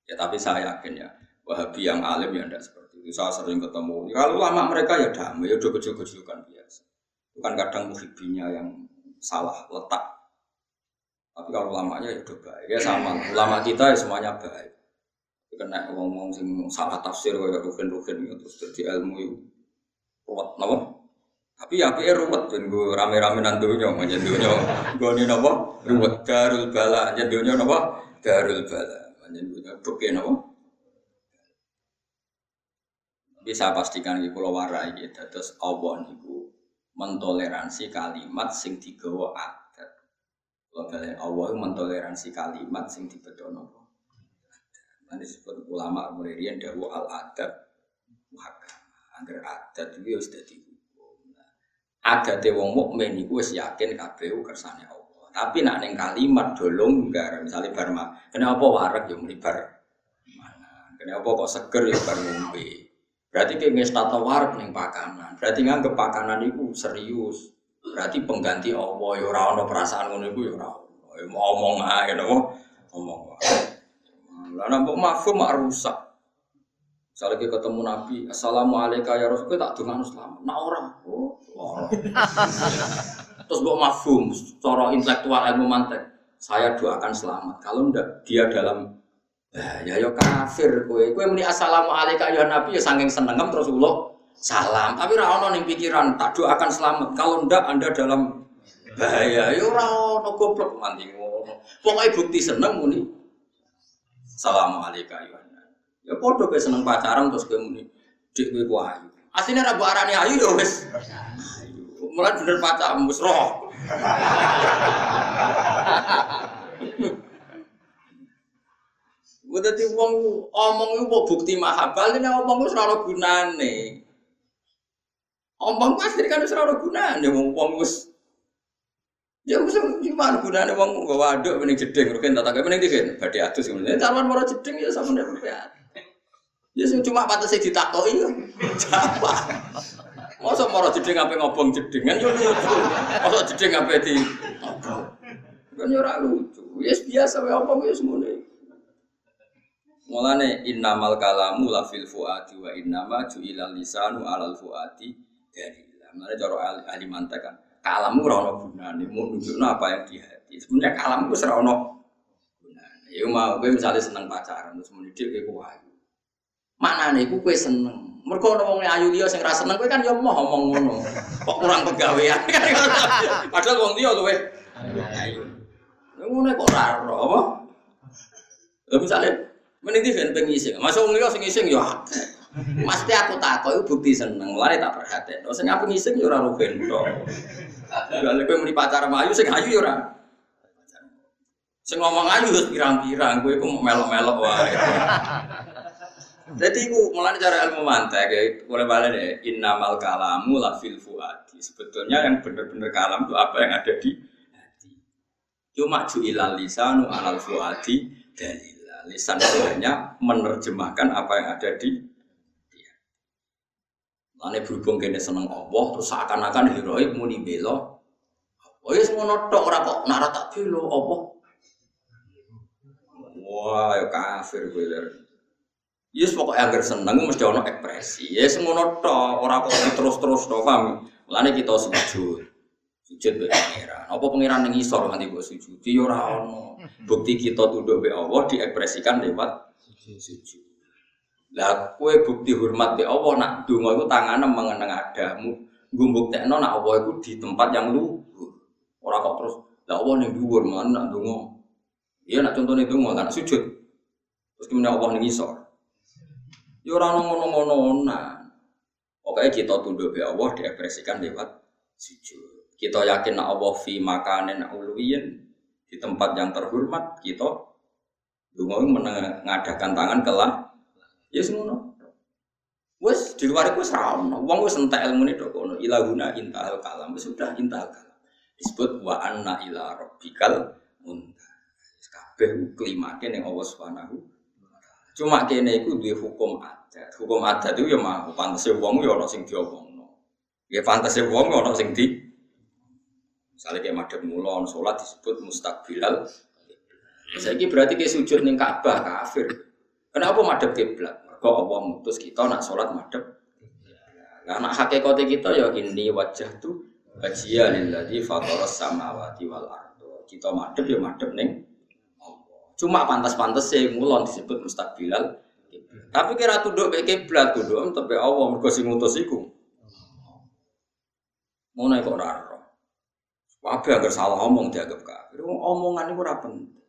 Ya tapi saya yakin ya Wahabi yang alim ya tidak seperti itu. Saya sering ketemu. Kalau lama mereka ya damai, ya udah kecil-kecilkan biasa. Bukan kadang muhibinya yang salah letak. Tapi kalau lamanya ya udah baik. Ya sama. Ulama kita ya semuanya baik. Kena ngomong sing salah tafsir kayak rugen-rugen gitu terus jadi ilmu itu napa? Tapi ya pikir ruwet dan gue rame-rame nantunya macam dunia gue ini napa ruwet darul bala jadi dunia napa darul bala macam dunia bukan napa bisa pastikan di pulau warai gitu. Terus Allah niku mentoleransi kalimat sing digawa adat. Kalau kalian Allah mentoleransi kalimat sing dibedono. Nanti disebut ulama kemudian dawu al adat muhakam. Agar adat itu harus jadi hukum. Nah, adat wong mukmin itu wis yakin KPU kersane Allah. Tapi nak neng kalimat dolong enggak misalnya barma. Kenapa warak yang melibar mana? Kenapa kok seger ya bar? Berarti kayak tata warp nih pakanan. Berarti nggak pakanan itu serius. Berarti pengganti Allah ya ora ono perasaan ngono iku ya ora. Ya mau ngomong ae napa? Ngomong. Lah nambah mafhum mak rusak. Misalnya kita ketemu Nabi, Assalamualaikum ya Rasul, tak dengar selamat. Nah orang, oh, orang. Terus buat mafhum, cara intelektual ilmu mantek. Saya doakan selamat. Kalau ndak dia dalam Nah, ya yo kafir kowe. Kowe muni assalamualaikum ya Nabi ya saking senengem terus ulo salam. Tapi ora ono ning pikiran tak doakan selamat. Kalau ndak Anda dalam bahaya ya ora ono goblok mandi ngono. Pokoke bukti seneng muni assalamualaikum ya Nabi. Ya padha kowe seneng pacaran terus kowe muni dik kowe ku ayu. Aslinya rabu arani ayu ya wes. Mulai bener pacar mus roh. Udah di wong omong itu bukti mahabal ini omong itu selalu gunane. Omong pasti kan selalu gunane wong wong wis Ya wis gimana gunane wong waduk mending jeding rugen tak tak mending digen badhe adus kemudian carwan moro jeding ya sama nek Ya sing cuma patese ditakoki yo. Apa? Masa moro jeding ape ngobong jedingan yo lucu. Masa jeding ape di Kan yo lucu. Ya biasa wae apa wis ngene. Mulane innamal kalamu la fil fuadi wa innama ju'ilal lisanu alal fuadi dari. Mulane cara ahli, mantek kan. Kalammu ora ono gunane, mau nunjukno apa yang di hati. Sebenarnya kalammu wis ora ono gunane. Ya mau kowe misalnya seneng pacaran terus muni dik kowe ayu. Maknane iku kowe seneng. Mergo ono wong ayu liya sing ra seneng kowe kan ya moh omong ngono. Kok kurang pegawean. Padahal wong liya luwe ayu. Ngono kok ora apa? Lha misale mending di ben pengising. Masuk wong sing ngising ya aku takut itu bukti seneng, mulai tak perhatian. Sing aku ngising ya ora rugen tok. Lha kowe muni pacar ayu sing ayu ya ora. Sing ngomong ayu wis pirang-pirang, kowe iku melok-melok wae. Jadi iku mulai cara ilmu mantek ya, mulai balik ya, innamal kalamu la fil fuadi. Sebetulnya yang benar-benar kalam itu apa yang ada di hati. Cuma ju'ilal lisanu alal fuadi dalila. Lisan hanya menerjemahkan apa yang ada di Lane berhubung kene seneng Allah terus seakan-akan heroik muni belo. Oh ya semua notok ora kok nara tak belo apa? Wah, ya kafir gue ler. Yes pokoknya agar seneng mesti ono ekspresi. Ya semua notok ora kok terus-terus paham. Lane kita sujud. Sujud be pangeran. Apa pangeran ning isor nganti mbok sujud? Ya ora ono. Bukti kita tunduk be Allah diekspresikan lewat sujud. Lah kue bukti hormat di Allah nak donga iku tangane mengenang adamu. Nggo mbuktekno nak Allah iku di tempat yang luhur. Ora kok terus lah Allah ning dhuwur man nak donga. Iya nak contohnya donga kan sujud. Terus kemudian Allah ning isor. Ya ora ngono-ngono nah. Pokoknya kita tunduk be Allah diekspresikan lewat sujud. Kita yakin Allah fi makanin uluwiyin di tempat yang terhormat kita donga mengadakan tangan kelah Ya semono. Wes di luar itu seram. Wong wes entek ilmu ini dok. Ilahuna intahal kalam. Sudah intahal kalam. Disebut wa anna ila rabbikal muntah. Kabeh klimake ning Allah Subhanahu Cuma kene iku duwe hukum adat. Hukum adat itu ya mah pantese wong ya ana sing diomongno. Ya pantese wong ana sing di Misalnya kayak madhep mulon, sholat disebut mustaqbilal. Saya berarti kayak sujud ning Ka'bah kafir. Kenapa madhep kiblat? Kok Allah mutus kita nak sholat madhep. Nah, nak hakikate kita ya ini wajah tuh wajia lilladzi fataras samawati wal ardo. Kita madhep ya madhep ning Cuma pantas-pantas sih mulon disebut mustaqbilal. Tapi kira tunduk ke kiblat tunduk tapi Allah mergo sing ngutus iku. Ngono kok ora ora. Wabe agar salah omong dianggap kafir. Omongan itu ora penting.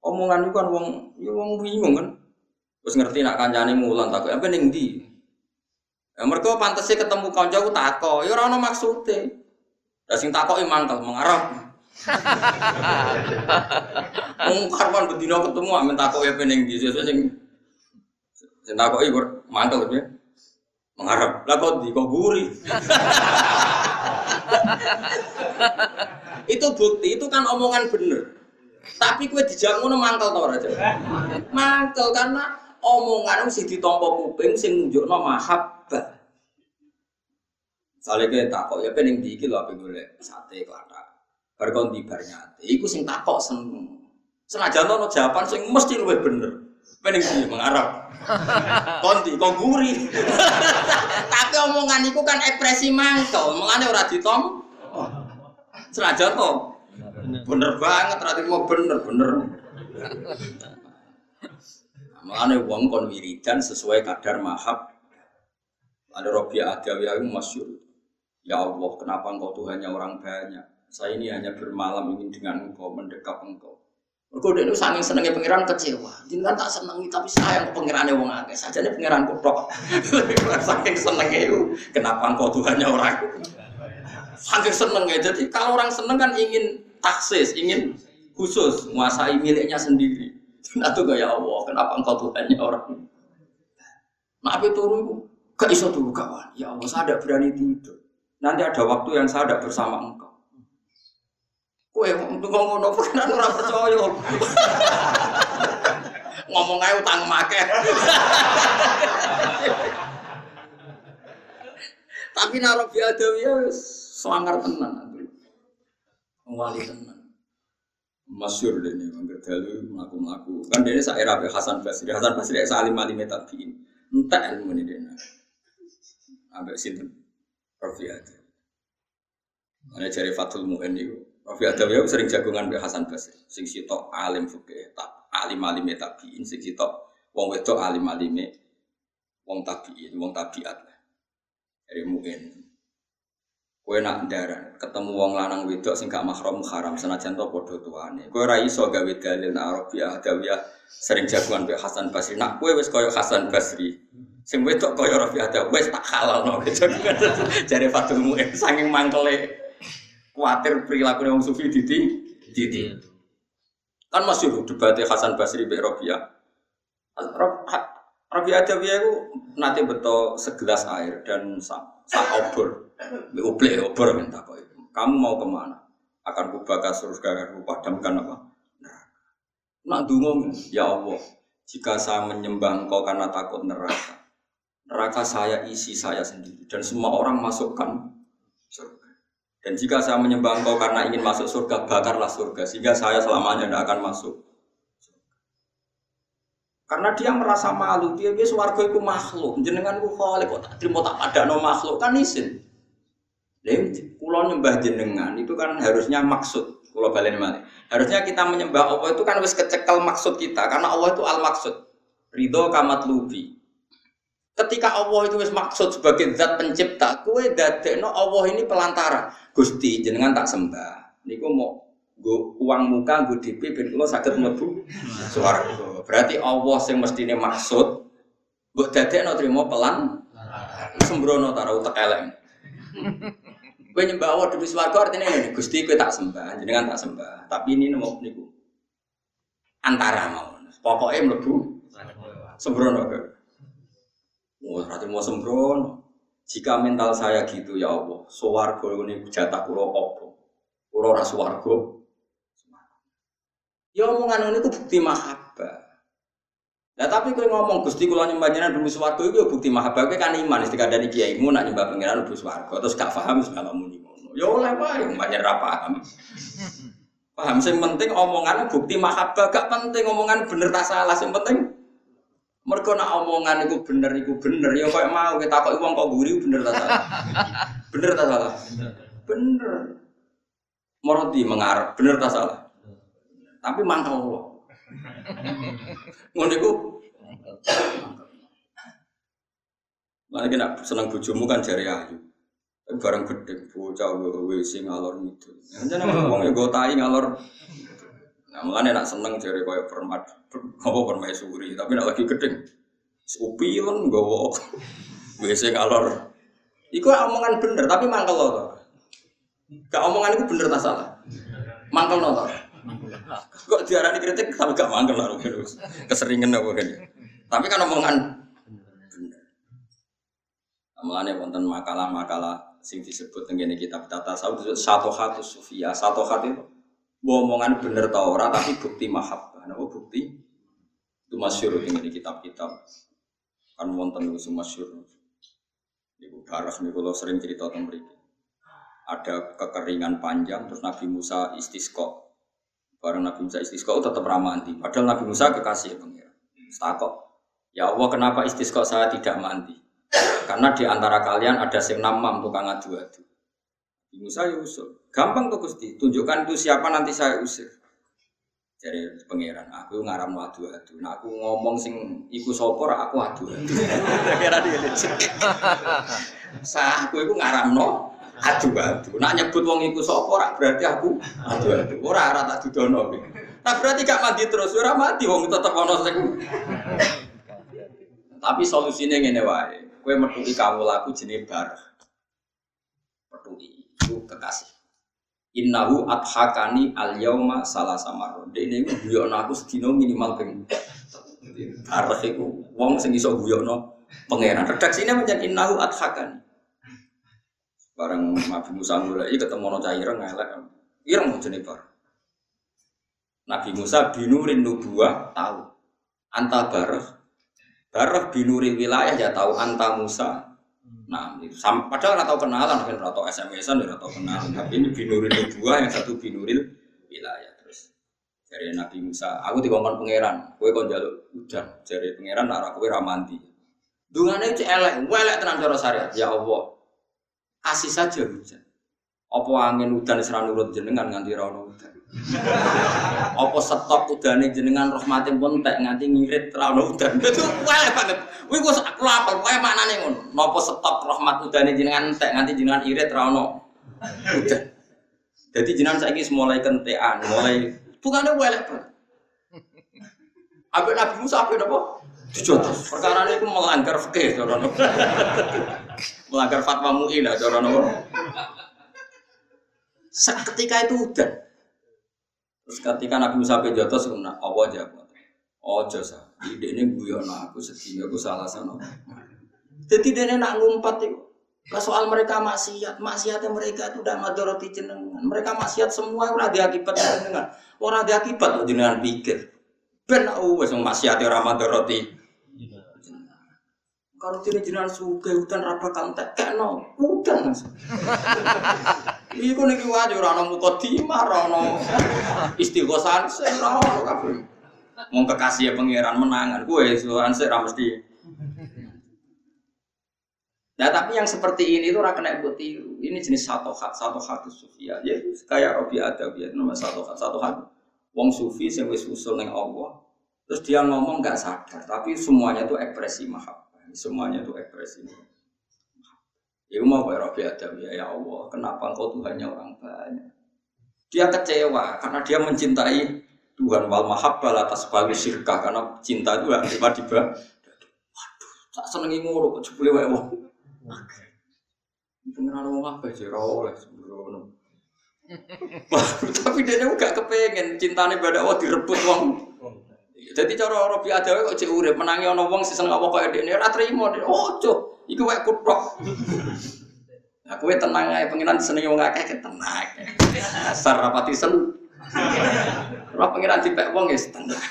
Omongan itu kan wong ya wong bingung kan. Terus ngerti nak kancane mulan takut apa ning ndi? Ya mergo pantese ketemu kanca ku tako, ya ora ono maksude. Lah sing takoki mangkel mengarep. Wong karwan bedino ketemu amen takoki apa ning ndi sesuk sing sing takoki mangkel ya. Mengarep. Lah kok di kok guri. itu bukti, itu kan omongan bener. Tapi kue dijawab ngono mangkel tau aja. Mangkel karena omongan sing ditampa kuping sing nunjukno mahabbah. Sale ke takok ya pening di iki lho ape sate klathak. Bar kon di. Iku sing takok seneng. Senajan ono jawaban sing mesti luwih bener. Pening di mengarap. Konti kok guri. Tapi omongan iku kan ekspresi mangkel, mengane ora ditom. Senajan to. Bener banget, rati mau bener bener. Mengenai uang kon wiridan sesuai kadar mahab. Ada Robi Adawi yang masyur. Ya Allah, kenapa engkau Tuhannya orang banyak? Saya ini hanya bermalam ingin dengan engkau, mendekap engkau. Mergo dene saking senenge pangeran kecewa. Jenengan tak senengi tapi sayang pangerane wong akeh. Sajane pangeran kutok. saking senenge itu kenapa engkau Tuhannya orang? Saking senenge. Jadi kalau orang seneng kan ingin taksis, ingin khusus menguasai miliknya sendiri. Nah tuh ya Allah, kenapa engkau Tuhannya orang? Nah apa turun gak iso dulu kawan. Ya Allah, saya tidak berani tidur. Nanti ada waktu yang saya tidak bersama engkau. Kue untuk ngomong nopo kan orang percaya. ngomong aja utang make. Tapi naruh ya selangar tenan. Wali tenan. Masyur deh nih, mangger dalu melaku-melaku. Kan dia saya era Hasan Basri, Hasan Basri salim alim tabiin. Entah ilmu ini dia. Ambek sinten Rafi aja. Mana cari Fatul Mu'in Rafi Adawi sering jagungan Mbak Hasan Basri. Sing sitok alim fikih, alim alim tabiin, sing sitok wong wedok alim alim wong tabiin, wong tabiat. Dari Mu'in. Kue nak darah, ketemu wong lanang wedok sing gak mahram haram senajan to padha tuane. Kue ra iso gawe dalil nak Arabiah Adawiyah sering jagungan Mbak Hasan Basri. Nak kue wis koyo Hasan Basri. Sing wedok koyo Rafi Adawi wis tak halal no jagungan. Jare Fatul Mu'in saking mangkele khawatir perilaku wong sufi diti diti. Kan masih debatnya Hasan Basri be Rabi'ah. Rabi'ah Adawiyah itu nanti betul segelas air dan sak obor. Be uple obor minta kok. Kamu mau ke mana? Akan kubakar surga, akan kupadamkan apa? Neraka. Nak ya Allah, jika saya menyembah engkau karena takut neraka, neraka saya isi saya sendiri dan semua orang masukkan surga. Dan jika saya menyembah engkau karena ingin masuk surga, bakarlah surga. Sehingga saya selamanya tidak akan masuk. Karena dia merasa malu, dia biasa warga itu makhluk. Jenengan ku khalik kok tak terima tak ada no makhluk kan isin. Lalu kulo nyembah jenengan itu kan harusnya maksud. Kulo balik mana? Harusnya kita menyembah Allah itu kan harus kecekel maksud kita. Karena Allah itu al maksud. Ridho kamat lubi. Ketika Allah itu wis maksud sebagai zat pencipta, kue dadekno Allah ini pelantara. Gusti jenengan tak sembah. Niku mau go uang muka go DP ben kula saged mlebu swarga. Berarti Allah sing mestine maksud mbok dadekno trimo pelan sembrono ta utek elek. Kowe nyembah Allah demi swarga artinya ini Gusti kowe tak sembah, jenengan tak sembah. Tapi ini mau niku antara mau. Pokoknya mlebu sembrono. Mau berarti mau sembrono. Jika mental saya gitu ya Allah, suwargo ini jatah kulo opo, kulo ras suwargo. Ya omongan ini tuh bukti mahabbah. Nah tapi kalau ngomong gusti kulo nyembah jenengan dulu suwargo itu bukti mahabbah. Kau kan iman, istiqah dari kiai mu nak nyembah pangeran dulu suwargo, terus gak paham segala muni ngono. Ya oleh wae, banyak paham. Paham, sing penting omongan bukti mahabbah, gak penting omongan bener tak salah, sing penting mereka nak omongan itu bener, itu bener. Ya kok mau kita kok uang kok gurih bener tak salah. Bener tak salah. Bener. Moroti mengarap bener tak salah. Tapi mangkal Allah. Ngono iku. Lah nak seneng bojomu kan jari ayu. Barang gede bocah WC ngalor ngidul. Jangan ngomong ya gotai ngalor Nah, mulane nak seneng jare koyo permat apa permaisuri, tapi nak lagi gedeng. Upilen nggawa WC ngalor. Iku omongan bener, tapi mangkel loh. Gak omongan itu bener tak salah. Mangkel loh. Kok diarani kritik tapi gak mangkel terus. Keseringan apa kan. Tapi kan omongan bener. Nah, mulane wonten makalah-makalah sing disebut tengene kitab tata sawut satu hatu sufia, satu hatu itu omongan bener tau ora tapi bukti mahabbah. Nah, bukti itu masyur ini di kitab-kitab kan wonten itu masyur. Ibu Barak nih kalau sering cerita tentang mereka. Ada kekeringan panjang terus Nabi Musa istisqo. Bareng Nabi Musa istisqo tetap ramanti. Padahal Nabi Musa kekasih pengira. Stakok. Ya Allah kenapa istisqo saya tidak mandi? Karena di antara kalian ada sing namam tukang adu-adu. Musa ya usul. Gampang tuh Gusti, tunjukkan itu siapa nanti saya usir. Jadi pangeran, aku ngaram adu adu. Nah aku ngomong sing iku sopor, aku adu adu. Kira dia Sah, aku itu ngaram no adu adu. Nak nyebut wong iku sapa ora berarti aku adu adu. Ora ora tak dudono. Nah berarti gak mati terus, ora mati wong tetep ana sing. Tapi solusinya ngene wae. Kowe metuki kamu laku jenenge bar. Metuki itu kekasih. Innahu adhakani al yauma salah samaro. Dene iku guyokno aku sedina minimal ping. Bareh iku wong sing iso guyokno pangeran. Redaksine pancen innahu adhakani. Bareng Nabi Musa mulai ketemu no caireng ngelak. Ireng jenenge bar. Nabi Musa binurin nubuah tahu. Anta bareh. Bareh binurin wilayah ya tahu anta Musa. Nah, sam- padahal nggak kenalan, kan nggak tahu SMS-an, nggak kenalan. Tapi ini binuril nubuah, yang satu binuril wilayah. Terus dari Nabi Musa, aku dikongkon pangeran, kue kon jaluk udan. Dari pangeran, arah kue ramanti. Dungannya itu elek, elek tenang cara syariat. Ya Allah, kasih saja hujan. Apa angin udan serang nurut jenengan nganti ra ono udan. Apa stok udane jenengan rahmatin pun tak nganti ngirit ono udan. Itu elek banget. Kuwi kok aku apal kowe maknane ngono. Napa stok rahmat udane jenengan tak nganti jenengan irit ono udan. Jadi jenengan saiki mulai kentean, mulai bukane elek banget. Abek Nabi Musa apa napa? Dijotos. Perkara itu melanggar fikih cara melanggar fatwa MUI lah cara? Seketika itu udah. Terus ketika Nabi Musa pe jotos kena apa aja Ojo sa, ide ini guyon aku sedih aku salah sana. Jadi dia nak ngumpat itu. Soal mereka maksiat, maksiatnya mereka itu udah madoroti jenengan. Mereka maksiat semua ora ada akibat jenengan. Ora ada akibat loh jenengan pikir. Ben aku wis maksiate ora madoroti. Kalau tidak jenengan suka hutan raba kantek hutan langsung. Iku niki wae ora ana mukadimah, ora ana istighosan, ora ana kabeh. Wong kekasih pangeran menangan, kowe suwan sik ra mesti. Nah tapi yang seperti ini tuh ora kena buat. Ini jenis satu hat, satu hat sufia. Ya kayak Robi Adawiyah nama satu hat, satu hat. Wong sufi sing wis usul ning Allah. Terus dia ngomong nggak sadar, tapi semuanya itu ekspresi mahabbah. Semuanya itu ekspresi mahabbah. Ya mau kayak Robi Adawiyah, ya Allah, kenapa engkau Tuhannya orang banyak? Dia kecewa karena dia mencintai Tuhan. Wal mahabbah atas bagi syirkah karena cinta itu tiba-tiba waduh tak senengi ngono kok jebule wae wong. Pengenalan wong apa sih oleh tapi dia juga kepengen cintane pada Allah direbut wong. Jadi cara Robi Adawi kok cek urip menangi ana wong sing seneng apa kaya dekne ora trimo ojo iku wae kutok Nah, kowe tenang ae pengiran seneng wong akeh tenang. Asar rapati sen. Ora pengiran dipek wong ya setengah.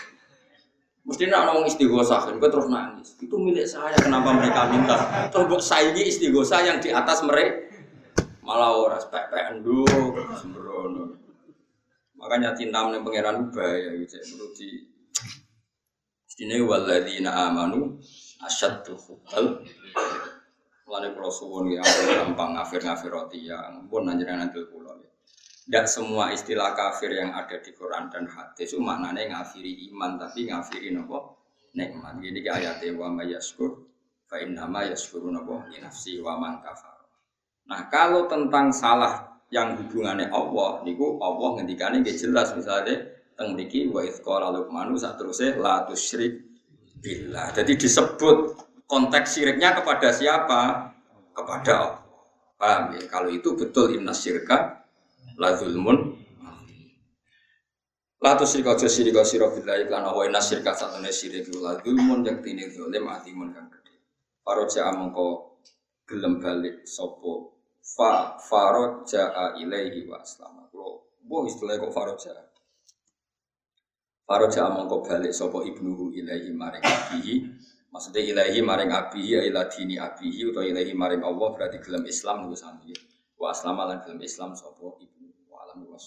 Mesti nak ngomong istighosah, kan terus nangis. Itu milik saya, kenapa mereka minta? Terus buat saingi istighosah yang di atas mereka. Malah orang spek-pekan dulu, sembrono. Makanya cinta meneng pangeran bahaya gitu. Menurut di Ini waladina amanu asyaddu hubbal Mulane kula suwun ya gampang ngafir-ngafir roti ya pun nanjenengan nanti kula ya. Tidak semua istilah kafir yang ada di Quran dan hadis itu maknanya ngafiri iman tapi ngafiri nopo nikmat. Jadi ke ayatnya wa ma yaskur fa innama yaskuru nopo nafsi wa man kafar. Nah, kalau tentang salah yang hubungannya Allah niku Allah ngendikane jelas misalnya teng mriki wa idz qala luqmanu sak terusé la tusyrik billah. Jadi disebut konteks syiriknya kepada siapa? Kepada Allah. Ya? Kalau itu betul inna syirka la zulmun La tu syirka jo syirka sira billahi lan wa inna syirka satune syirik la zulmun yang tine zalim atimun kang gedhe. Faroja mengko gelem balik sapa fa faroja ilaihi wa aslama. Kulo mbok istilah kok faroja. Faroja mengko balik sapa ibnuhu ilaihi maring abihi. Maksudnya ilahi maring abihi ya ila dini abihi atau ilahi maring Allah berarti gelem Islam niku sami. Wa aslama lan gelem Islam sapa ibnu wa alam wa